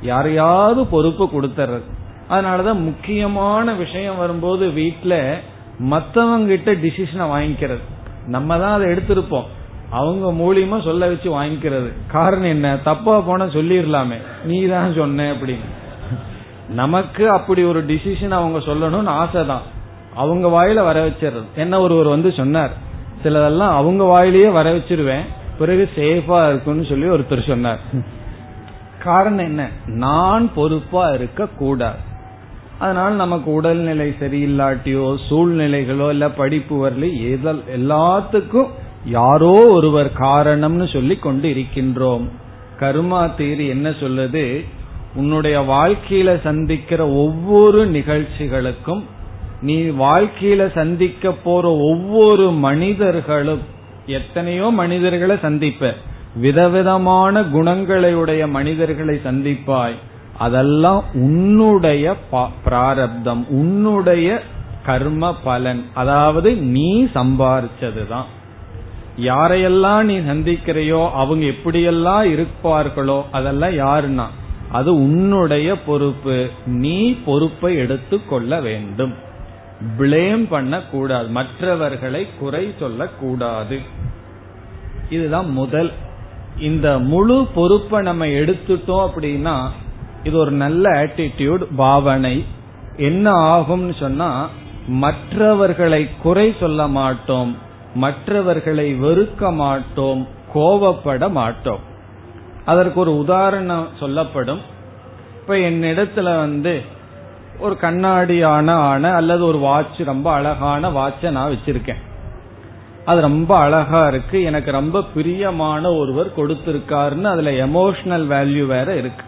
யாரையாவது பொறுப்பு கொடுத்துறது. அதனாலதான் முக்கியமான விஷயம் வரும்போது வீட்டுல மத்தவங்க டிசிஷனை வாங்கிக்கிறது. நம்ம தான் அதை எடுத்திருப்போம். அவங்க மூலியமா சொல்ல வச்சு வாங்கிக்கிறது. காரணம் என்ன? தப்பா போன சொல்லிடலாமே. நீ தான் சொன்ன அப்படின்னு. நமக்கு அப்படி ஒரு டிசிஷன் அவங்க சொல்லணும்னு ஆசை தான் அவங்க வாயில வர வச்சிடுறது. என்ன ஒருவர் வந்து சொன்னார். சிலதெல்லாம் அவங்க வாயிலேயே வர வச்சிருவேன். பிறகு சேஃபா இருக்கும்னு சொல்லி ஒருத்தர் சொன்னார். காரணம் என்ன? நான் பொறுப்பா இருக்க கூடாது அதனால நமக்கு உடல்நிலை சரியில்லாட்டியோ சூழ்நிலைகளோ இல்ல படிப்பு வரல எல்லாத்துக்கும் யாரோ ஒருவர் காரணம்னு சொல்லி கொண்டு இருக்கின்றோம். கர்மா தேரி என்ன சொல்லுது? உன்னுடைய வாழ்க்கையில சந்திக்கிற ஒவ்வொரு நிகழ்ச்சிகளுக்கும் நீ வாழ்க்கையில சந்திக்க போற ஒவ்வொரு மனிதர்களும் எத்தனையோ மனிதர்களை சந்திப்ப. விதவிதமான குணங்களையுடைய மனிதர்களை சந்திப்பாய். அதெல்லாம் உன்னுடைய பிராரப்தம் உன்னுடைய கர்ம பலன். அதாவது நீ சம்பாரிச்சதுதான். யாரையெல்லாம் நீ சந்திக்கிறையோ அவங்க எப்படியெல்லாம் இருப்பார்களோ அதெல்லாம் யாருன்னா? அது உன்னுடைய பொறுப்பு. நீ பொறுப்பை எடுத்துக்கொள்ள வேண்டும். பிளேம் பண்ணக்கூடாது. மற்றவர்களை குறை சொல்லக்கூடாது. இதுதான் முதல். இந்த முழு பொறுப்பை நம்ம எடுத்துட்டோம் அப்படின்னா இது ஒரு நல்ல ஆட்டிடியூட் பாவனை. என்ன ஆகும்னு சொன்னா மற்றவர்களை குறை சொல்ல மாட்டோம். மற்றவர்களை வெறுக்க மாட்டோம். கோவப்பட மாட்டோம். அதற்கு ஒரு உதாரணம் சொல்லப்படும். இப்ப என்னிடத்துல வந்து ஒரு கண்ணாடியான ஆன அல்லது ஒரு வாட்ச் ரொம்ப அழகான வாட்சை நான் வச்சிருக்கேன். அது ரொம்ப அழகா இருக்கு. எனக்கு ரொம்ப பிரியமான ஒருவர் கொடுத்திருக்காருன்னு அதுல எமோஷனல் வேல்யூ வேற இருக்கு.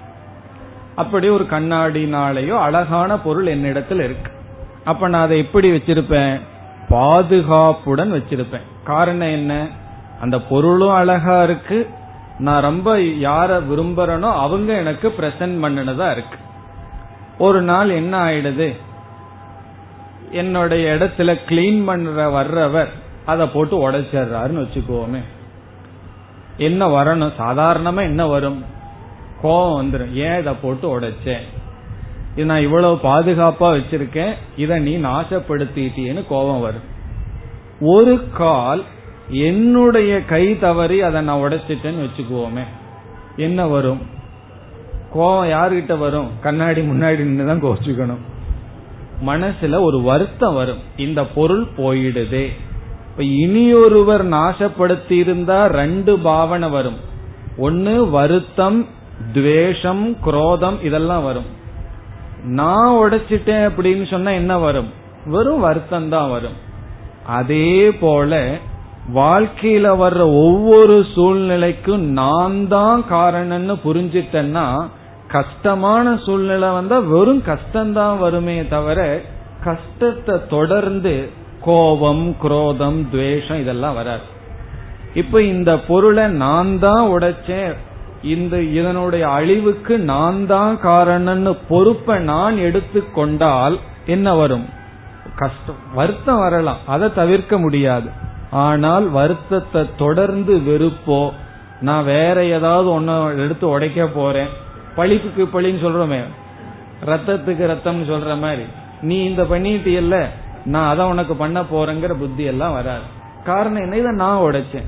அப்படி ஒரு கண்ணாடினாலேயோ அழகான பொருள் என்னிடத்துல இருக்கு. அப்ப நான் அதை எப்படி வச்சிருப்பேன்? பாதுகாப்புடன் வச்சிருப்பேன். காரணம் என்ன? அந்த பொருளும் அழகா இருக்கு. நான் ரொம்ப யார விரும்புறனோ அவங்க எனக்கு பிரசன்ட் பண்ணினதா இருக்கு. ஒரு நாள் என்ன ஆயிடுது? என்னுடைய இடத்துல கிளீன் பண்ற வர்றவர் அதை போட்டு உடைச்சிடுறாருன்னு வச்சுக்கோமே. என்ன வரணும்? சாதாரணமா என்ன வரும்? கோபம் வந்துடும் ஏன் இதை போட்டு உடைச்சேன் இது நான் இவ்வளவு பாதுகாப்பா வச்சிருக்கேன். இதை நீ நாசப்படுத்திட்டேன்னு கோபம் வரும். ஒரு கால் என்னுடைய கை தவறி அதை நான் உடைச்சிட்டேன்னு வச்சுக்குவோமே என்ன வரும்? கோவம் யாருகிட்ட வரும்? கண்ணாடி முன்னாடி நின்று தான் கோச்சுக்கணும் மனசுல ஒரு வருத்தம் வரும். இந்த பொருள் போயிடுதே. இப்ப இனியொருவர் நாசப்படுத்தி இருந்தா ரெண்டு பாவனை வரும். ஒன்னு வருத்தம் துவேஷம் குரோதம் இதெல்லாம் வரும். நான் உடைச்சிட்டேன் அப்படின்னு சொன்னா என்ன வரும்? வெறும் வருத்தம் தான் வரும். அதே போல வாழ்க்கையில வர்ற ஒவ்வொரு சூழ்நிலைக்கும் நான் தான் காரணம்னு புரிஞ்சிட்டேன்னா கஷ்டமான சூழ்நிலை வந்தா வெறும் கஷ்டம்தான் வருமே தவிர கஷ்டத்தை தொடர்ந்து கோபம் குரோதம் துவேஷம் இதெல்லாம் வராது. இப்ப இந்த பொருளை நான் தான் உடைச்சேன். இந்த இதனுடைய அழிவுக்கு நான் தான் காரணம்னு பொறுப்பை நான் எடுத்துக்கொண்டால் என்ன வரும்? கஷ்டம் வருத்தம் வரலாம். அதை தவிர்க்க முடியாது. ஆனால் வருத்தத்தை தொடர்ந்து வெறுப்போ நான் வேற ஏதாவது ஒன்ன எடுத்து உடைக்க போறேன். பழிப்புக்கு பழின்னு சொல்றோமே. ரத்தத்துக்கு ரத்தம்னு சொல்ற மாதிரி. நீ இந்த பண்ணிட்டியல்ல நான் அதை உனக்கு பண்ண போறேங்கிற புத்தி எல்லாம் வராது. காரணம் என்ன? இதை நான் உடைச்சேன்.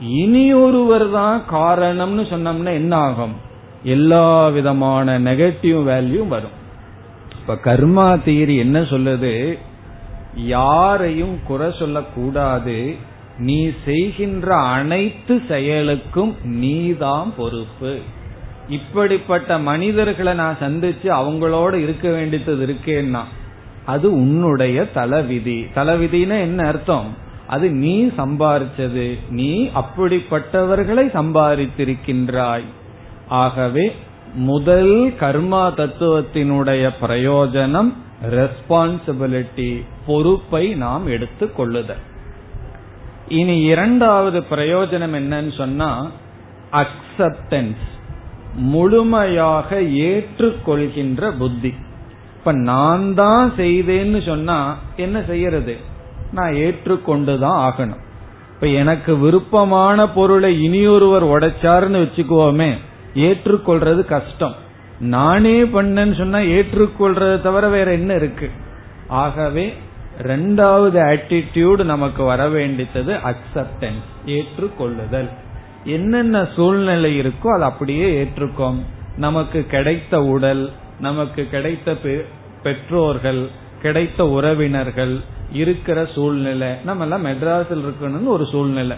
இனி ஒருவர் தான் காரணம்னு சொன்னோம்னா என்ன ஆகும்? எல்லா விதமான நெகட்டிவ் வேல்யூ வரும். இப்ப கர்மா தீரி என்ன சொல்லுது? யாரையும் குறை சொல்லக்கூடாது. நீ செய்கின்ற அனைத்து செயலுக்கும் நீதான் பொறுப்பு. இப்படிப்பட்ட மனிதர்களை நான் சந்திச்சு அவங்களோட இருக்க வேண்டியது இருக்கேன்னா அது உன்னுடைய தலைவிதி. தலைவிதினா என்ன அர்த்தம்? அது நீ சம்பாரிச்சது நீ அப்படிப்பட்டவர்களை சம்பாதித்திருக்கின்றாய் ஆகவே முதல் கர்மா தத்துவத்தினுடைய பிரயோஜனம் ரெஸ்பான்சிபிலிட்டி பொறுப்பை நாம் எடுத்துக் கொள்ளுதல். இனி இரண்டாவது பிரயோஜனம் என்னன்னு சொன்னா அக்செப்டன்ஸ் முழுமையாக ஏற்றுக்கொள்கின்ற புத்தி. இப்ப நான் தான் செய்தேன்னு சொன்னா என்ன செய்யறது? நான் ஏற்றுக்கொண்டுதான் ஆகணும். இப்ப எனக்கு விருப்பமான பொருளை இனியொருவர் உடைச்சாருன்னு வச்சுக்குவோமே ஏற்றுக்கொள்றது கஷ்டம். நானே பண்ணேன்னு சொன்னா ஏற்றுக்கொள்றது தவிர வேற என்ன இருக்கு? ஆகவே ரெண்டாவது ஆட்டிடியூடு நமக்கு வர வேண்டியது அக்செப்டன்ஸ் ஏற்றுக்கொள்ளுதல். என்னென்ன சூழ்நிலை இருக்கோ அது அப்படியே ஏற்றுக்கோம். நமக்கு கிடைத்த உடல் நமக்கு கிடைத்த பெற்றோர்கள் கிடைத்த உறவினர்கள் இருக்கிற சூழ்நிலை. நம்ம எல்லாம் மெட்ராஸில் இருக்கணும்னு ஒரு சூழ்நிலை.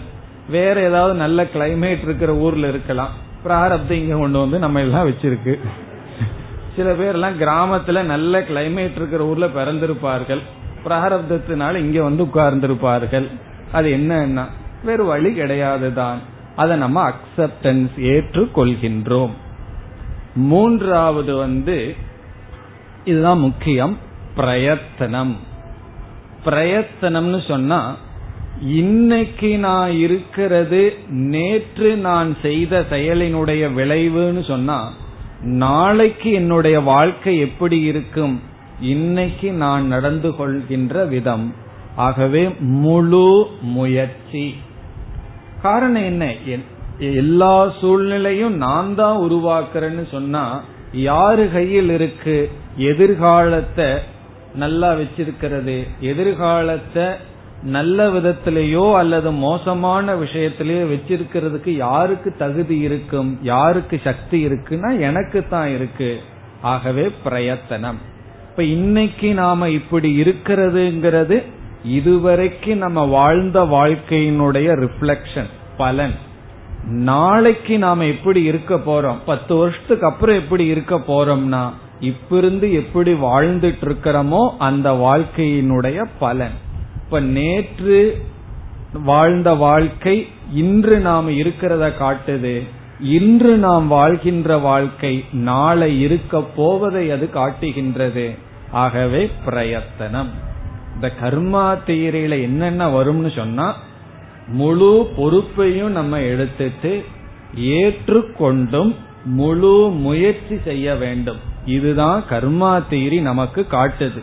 வேற ஏதாவது நல்ல கிளைமேட் இருக்கிற ஊர்ல இருக்கலாம். பிராரப்தம் இங்க கொண்டு வந்து நம்ம எல்லாம் வச்சிருக்கு. சில பேர் எல்லாம் கிராமத்துல நல்ல கிளைமேட் இருக்கிற ஊர்ல பிறந்திருப்பார்கள். பிராரப்தத்தினால இங்க வந்து உட்கார்ந்திருப்பார்கள். அது என்னன்னா வேறு வழி கிடையாது தான் அதை நம்ம அக்செப்டன்ஸ் ஏற்றுக்கொள்கின்றோம். மூன்றாவது வந்து இதுதான் முக்கியம் பிரயத்தனம். பிரயத்தனம்னு சொன்னா இன்னைக்கு நான் இருக்கிறது நேற்று நான் செய்த செயலினுடைய விளைவுன்னு சொன்னா நாளைக்கு என்னுடைய வாழ்க்கை எப்படி இருக்கும்? இன்னைக்கு நான் நடந்து கொள்கின்ற விதம். ஆகவே முழு முயற்சி. காரணம் என்ன? எல்லா சூழ்நிலையும் நான் தான் உருவாக்குறேன்னு சொன்னா யாரு கையில் இருக்கு? எதிர்காலத்தை நல்லா வச்சிருக்கிறது. எதிர்காலத்தை நல்ல விதத்திலேயோ அல்லது மோசமான விஷயத்திலேயோ வச்சிருக்கிறதுக்கு யாருக்கு தகுதி இருக்கும்? யாருக்கு சக்தி இருக்குன்னா எனக்கு தான் இருக்கு. ஆகவே பிரயத்தனம். இப்ப இன்னைக்கு நாம இப்படி இருக்கிறதுங்கிறது இதுவரைக்கும் நம்ம வாழ்ந்த வாழ்க்கையினுடைய ரிஃப்ளெக்ஷன் பலன். நாளைக்கு நாம எப்படி இருக்க போறோம் பத்து வருஷத்துக்கு அப்புறம் எப்படி இருக்க போறோம்னா இப்ப இருந்து எப்படி வாழ்ந்துட்டு இருக்கிறோமோ அந்த வாழ்க்கையினுடைய பலன். இப்ப நேற்று வாழ்ந்த வாழ்க்கை இன்று நாம் இருக்கிறத காட்டுது. இன்று நாம் வாழ்கின்ற வாழ்க்கை நாளை இருக்க போவதை அது காட்டுகின்றது. ஆகவே பிரயத்தனம். இந்த கர்மா தீரையில என்னென்ன வரும்னு சொன்னா முழு பொறுப்பையும் நம்ம எடுத்துட்டு ஏற்றுக்கொண்டும் முழு முயற்சி செய்ய வேண்டும். இதுதான் கர்மா தீரி நமக்கு காட்டுது.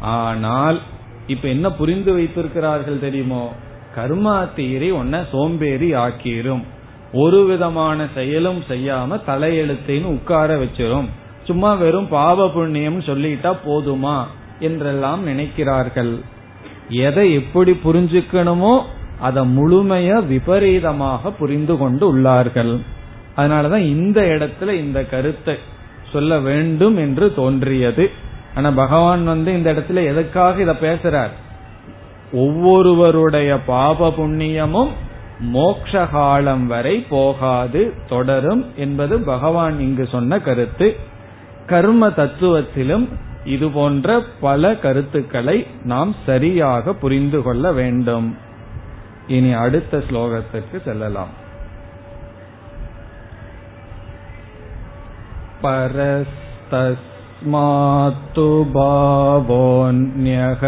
ஆனால் இப்ப என்ன புரிந்து வைத்திருக்கிறார்கள் தெரியுமோ? கர்மா தீரி உன்ன சோம்பேறி ஆக்கிரும். ஒரு விதமான செயலும் செய்யாம தலையெழுத்தின்னு உட்கார வச்சிரும். சும்மா வெறும் பாவ புண்ணியம் சொல்லிட்டா போதுமா? என்றெல்லாம் நினைக்கிறார்கள். எதை எப்படி புரிஞ்சுக்கணுமோ அதை முழுமைய விபரீதமாக புரிந்து கொண்டு உள்ளார்கள். அதனாலதான் இந்த இடத்துல இந்த கருத்தை சொல்ல வேண்டும் என்று தோன்றியது. ஆனா பகவான் வந்து இந்த இடத்துல எதுக்காக இத பேசுறார்? ஒவ்வொருவருடைய பாப புண்ணியமும் மோக்ஷ காலம் வரை போகாது தொடரும் என்பது பகவான் இங்கு சொன்ன கருத்து. கர்ம தத்துவத்திலும் இது போன்ற பல கருத்துக்களை நாம் சரியாக புரிந்து கொள்ள வேண்டும் இனி அடுத்த ஸ்லோகத்திற்கு செல்லலாம் परस्तस्मात्तु भावोऽन्यः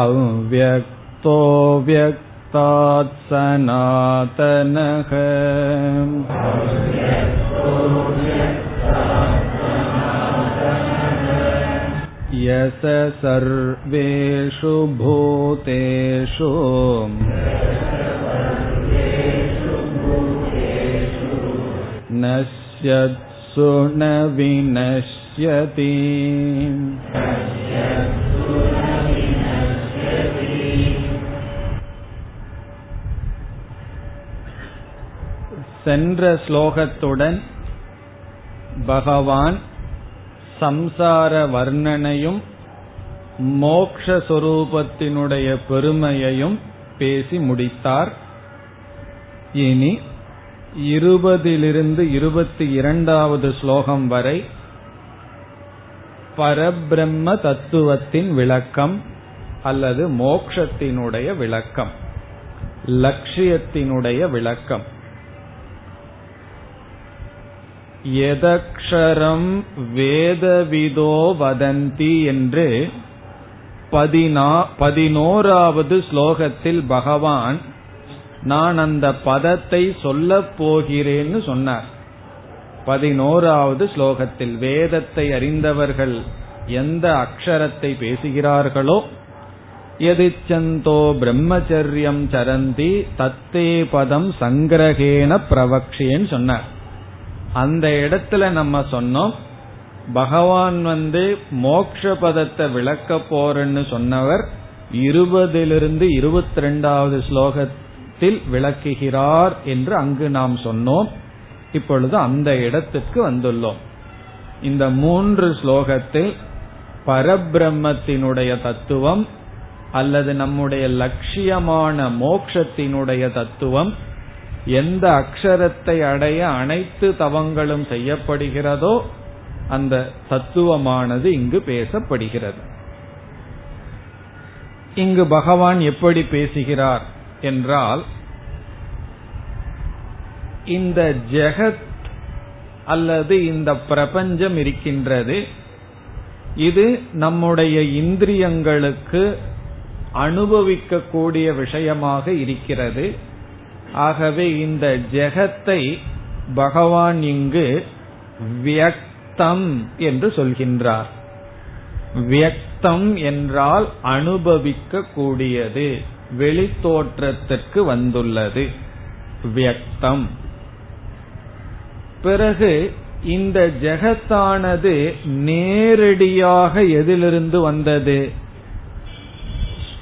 अव्यक्तो व्यक्तात् सनातनः यस सर्वेषु भूतेषु नश्यत्सु न विनश्यति சென்ற ஸ்லோகத்துடன் பகவான் சம்சார வர்ணனையும் மோக்ஷஸ்வரூபத்தினுடைய பெருமையையும் பேசி முடித்தார். இனி இருபதிலிருந்து இருபத்தி இரண்டாவது ஸ்லோகம் வரை பரபிரம்ம தத்துவத்தின் விளக்கம் அல்லது மோக்ஷத்தினுடைய விளக்கம் லட்சியத்தினுடைய விளக்கம். எதக்ஷரம் வேதவிதோ வதந்தி என்று பதினா பதினோராவது ஸ்லோகத்தில் பகவான் நான் அந்த பதத்தை சொல்ல போகிறேன்னு சொன்னார். பதினோராவது ஸ்லோகத்தில் வேதத்தை அறிந்தவர்கள் எந்த அக்ஷரத்தை பேசுகிறார்களோ எதிச்சந்தோ பிரம்மச்சரியம் சரந்தி தத்தே பதம் சங்கிரகேன பிரவக்ஷேன்னு சொன்னார். அந்த இடத்துல நம்ம சொன்னோம் பகவான் வந்து மோக்ஷ பதத்தை விளக்க போறேன்னு சொன்னவர் இருபதிலிருந்து இருபத்தி ரெண்டாவது ஸ்லோகத்தில் விளக்குகிறார் என்று அங்கு நாம் சொன்னோம். இப்பொழுது அந்த இடத்துக்கு வந்துள்ளோம். இந்த மூன்று ஸ்லோகத்தில் பரபிரம்மத்தினுடைய தத்துவம் அல்லது நம்முடைய லட்சியமான மோக்ஷத்தினுடைய தத்துவம் எந்த அக்ஷரத்தை அடைய அனைத்து தவங்களும் செய்யப்படுகிறதோ அந்த தத்துவமானது இங்கு பேசப்படுகிறது. இங்கு பகவான் எப்படி பேசுகிறார் என்றால் இந்த ஜெகத் அல்லது இந்த பிரபஞ்சம் இருக்கின்றது இது நம்முடைய இந்திரியங்களுக்கு அனுபவிக்கக்கூடிய விஷயமாக இருக்கிறது. ஆகவே இந்த ஜெகத்தை பகவான் இங்கு வியக்தம் என்று சொல்கின்றார். வியக்தம் என்றால் அனுபவிக்க கூடியது வெளித்தோற்றத்திற்கு வந்துள்ளது. வியக்தம். பிறகு இந்த ஜெகத்தானது நேரடியாக எதிலிருந்து வந்தது?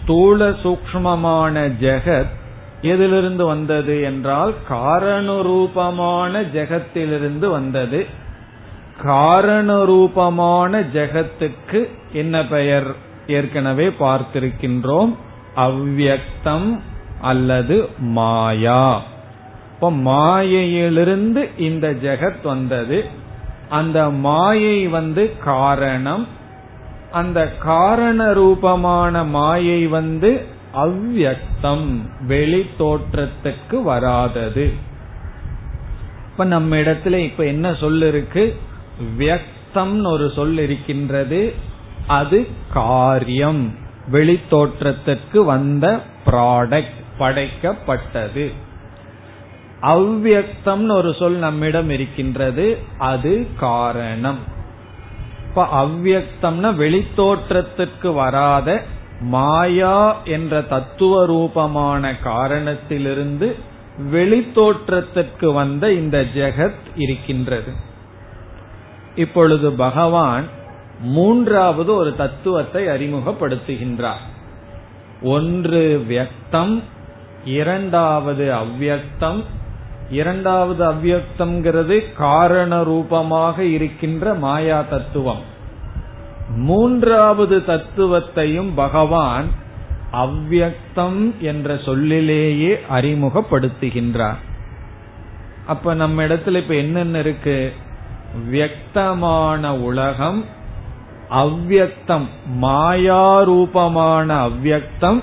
ஸ்தூல சூக்மமான ஜெகத் எதிலிருந்து வந்தது என்றால் காரணரூபமான ஜெகத்திலிருந்து வந்தது. காரணரூபமான ஜெகத்துக்கு என்ன பெயர்? ஏற்கனவே பார்த்திருக்கின்றோம். அவ்வியக்தம் அல்லது மாயா. இப்ப மாயையிலிருந்து இந்த ஜெகத் வந்தது. அந்த மாயை வந்து காரணம். அந்த காரண ரூபமான மாயை வந்து அவ்வக்தம் வெளி தோற்றத்துக்கு வராதது. இப்ப நம்ம இடத்துல இப்ப என்ன சொல் இருக்கு? வியக்தம்னு ஒரு சொல் இருக்கின்றது. அது காரியம். வெளி தோற்றத்திற்கு வந்த ப்ராடக்ட் படைக்கப்பட்டது. அவ்வக்தம்னு ஒரு சொல் நம்மிடம் இருக்கின்றது. அது காரணம். இப்ப அவ்வியக்தம்னா வெளித்தோற்றத்திற்கு வராத மாயா என்ற தத்துவ ரூபமான காரணத்திலிருந்து வெளித்தோற்றத்திற்கு வந்த இந்த ஜெகத் இருக்கின்றது. இப்பொழுது பகவான் மூன்றாவது ஒரு தத்துவத்தை அறிமுகப்படுத்துகின்றார். ஒன்று வியக்தம் இரண்டாவது அவ்வக்தம் இரண்டாவது அவ்வக்தம்ங்கிறது காரண ரூபமாக இருக்கின்ற மாயா தத்துவம். மூன்றாவது தத்துவத்தையும் பகவான் அவ்வக்தம் என்ற சொல்லிலேயே அறிமுகப்படுத்துகின்றார். அப்ப நம்ம இடத்துல இப்ப என்னென்ன இருக்கு? வியக்தமான உலகம் அவ்வியக்தம் மாயாரூபமான அவ்வக்தம்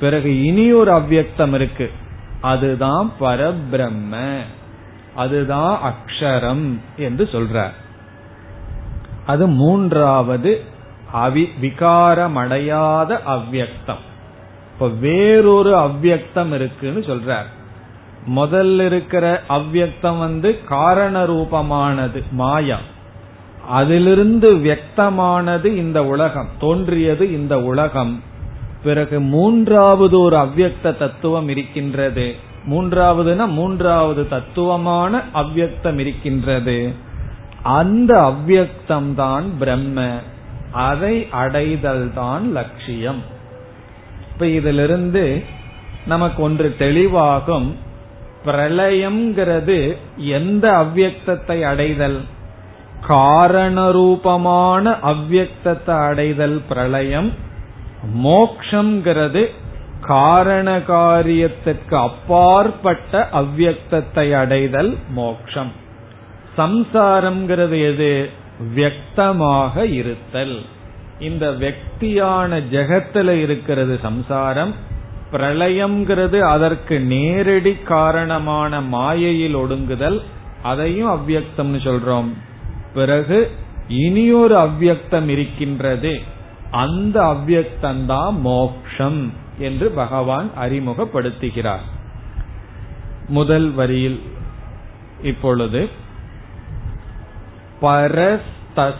பிறகு இனி ஒரு அவ்வியக்தம் இருக்கு. அதுதான் பரபிரம்ம அதுதான் அக்ஷரம் என்று சொல்றார். அது மூன்றாவது அவி விகாரமடையாத அவ்வியக்தம். இப்ப வேறொரு அவ்வியக்தம் இருக்குன்னு சொல்றார். முதல்ல இருக்கிற அவ்வியக்தம் வந்து காரண ரூபமானது மாயா. அதிலிருந்து வியக்தமானது இந்த உலகம் தோன்றியது இந்த உலகம். பிறகு மூன்றாவது ஒரு அவ்வியக்த தத்துவம் இருக்கின்றது. மூன்றாவதுனா மூன்றாவது தத்துவமான அவ்வியக்தம் இருக்கின்றது. அந்த அவ்வியக்தம் தான் பிரம்ம. அதை அடைதல் தான் லட்சியம். இப்ப இதிலிருந்து நமக்கு ஒன்று தெளிவாகும். பிரளயம்ங்கிறது எந்த அவ்வியக்தத்தை அடைதல்? காரணரூபமான அவ்வியக்தத்தை அடைதல் பிரளயம். மோக்ஷங்கிறது காரண காரியத்திற்கு அப்பாற்பட்ட அவ்வியக்தத்தை அடைதல் மோக்ஷம். சம்சாரம்ங்கிறது எது? வியக்தமாக இருத்தல். இந்த வெக்தியான ஜெகத்துல இருக்கிறது சம்சாரம் பிரளயம்ங்கிறது அதற்கு நேரடி காரணமான மாயையில் ஒடுங்குதல் அதையும் அவ்வியக்தம்னு சொல்றோம். பிறகு இனியொரு அவ்வியக்தம் இருக்கின்றது. அந்த அவ்வியக்தந்தான் மோக்ஷம் என்று பகவான் அறிமுகப்படுத்துகிறார். முதல் வரியில் இப்பொழுது பரஸ்தஸ்மாத்து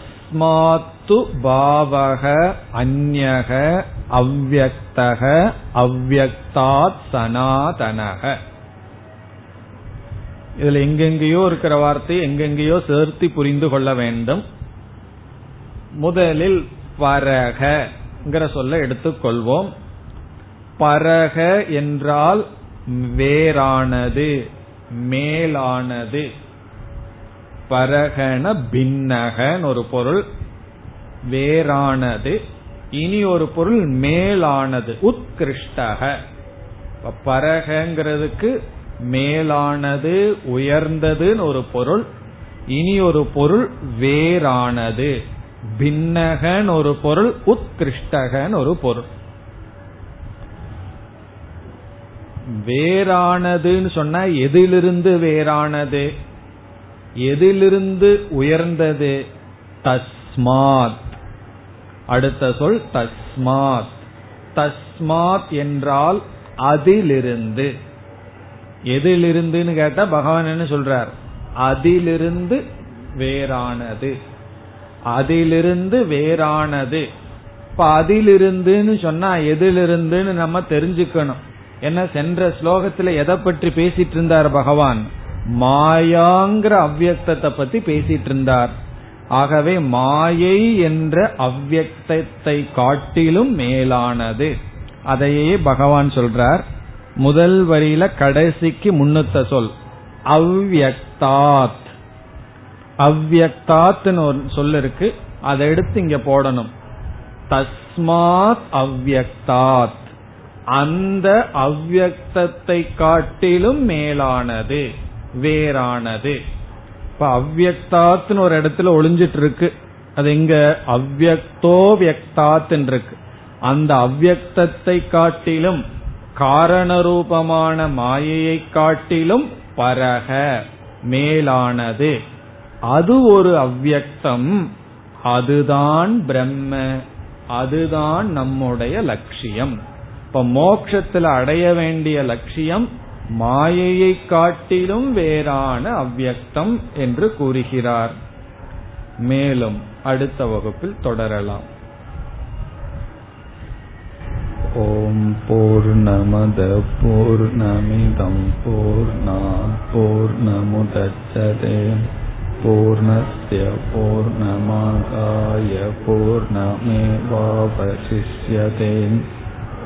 பாவக அந்யக அவ்வக்தக அவ்வக்தாத் சனாதனக. இதுல எங்கெங்கேயோ இருக்கிற வார்த்தை எங்கெங்கேயோ சேர்த்து புரிந்து கொள்ள வேண்டும். முதலில் பரகங்கிற சொல்ல எடுத்துக்கொள்வோம். பரக என்றால் வேறானது மேலானது. பரகன பின்னகன் ஒரு பொருள் வேறானது. இனி ஒரு பொருள் மேலானது. உத்கிருஷ்டக. பரகங்கிறதுக்கு மேலானது உயர்ந்ததுன்னு ஒரு பொருள். இனி ஒரு பொருள் வேறானது. பின்னகன் ஒரு பொருள் உத்கிருஷ்டகன் ஒரு பொருள். வேறானதுன்னு சொன்னா எதிலிருந்து வேறானது? எதிலிருந்து உயர்ந்தது? தஸ்மாத். அடுத்த சொல் தஸ்மாத். தஸ்மாத் என்றால் அதிலிருந்து. எதிலிருந்துன்னு கேட்டா பகவான் என்ன சொல்றார்? அதிலிருந்து வேறானது. அதிலிருந்து வேறானது. இப்ப அதிலிருந்துன்னு சொன்னா எதிலிருந்துன்னு நம்ம தெரிஞ்சுக்கணும். என்ன சென்ற ஸ்லோகத்துல எதை பற்றி பேசிட்டு இருந்தார் பகவான்? மாயாங்கிற அவ்வியக்தத்தை பத்தி பேசிட்டு இருந்தார். ஆகவே மாயை என்ற அவ்வியக்தத்தை காட்டிலும் மேலானது. அதையே பகவான் சொல்றார். முதல் வரியில கடைசிக்கு முன்னுத்த சொல். அவ்வியக்தாத். அவ்வியக்தாத்னு ஒரு சொல் இருக்கு. அதை எடுத்து இங்க போடணும். தஸ்மாத் அவ்வியக்தாத். அந்த அவ்வியக்தத்தை காட்டிலும் மேலானது. வேறானது. இப்ப அவ்வக்தாத்னு ஒரு இடத்துல ஒளிஞ்சிட்டு இருக்கு அது இங்க அவ்வக்தோ வியக்தாத் இருக்கு அந்த அவ்வக்தத்தை காட்டிலும் காரணரூபமான மாயையை காட்டிலும் பரக மேலானது. அது ஒரு அவ்வக்தம் அதுதான் பிரம்ம. அதுதான் நம்முடைய லட்சியம். இப்ப மோக்ஷத்துல அடைய வேண்டிய லட்சியம் மாயையை காட்டிலும் வேறான அவ்வக்தம் என்று கூறுகிறார். மேலும் அடுத்த வகுப்பில் தொடரலாம். ஓம் பூர்ணமத பூர்ணமிதம் பூர்ணா போர் நமிதம் போர் போர்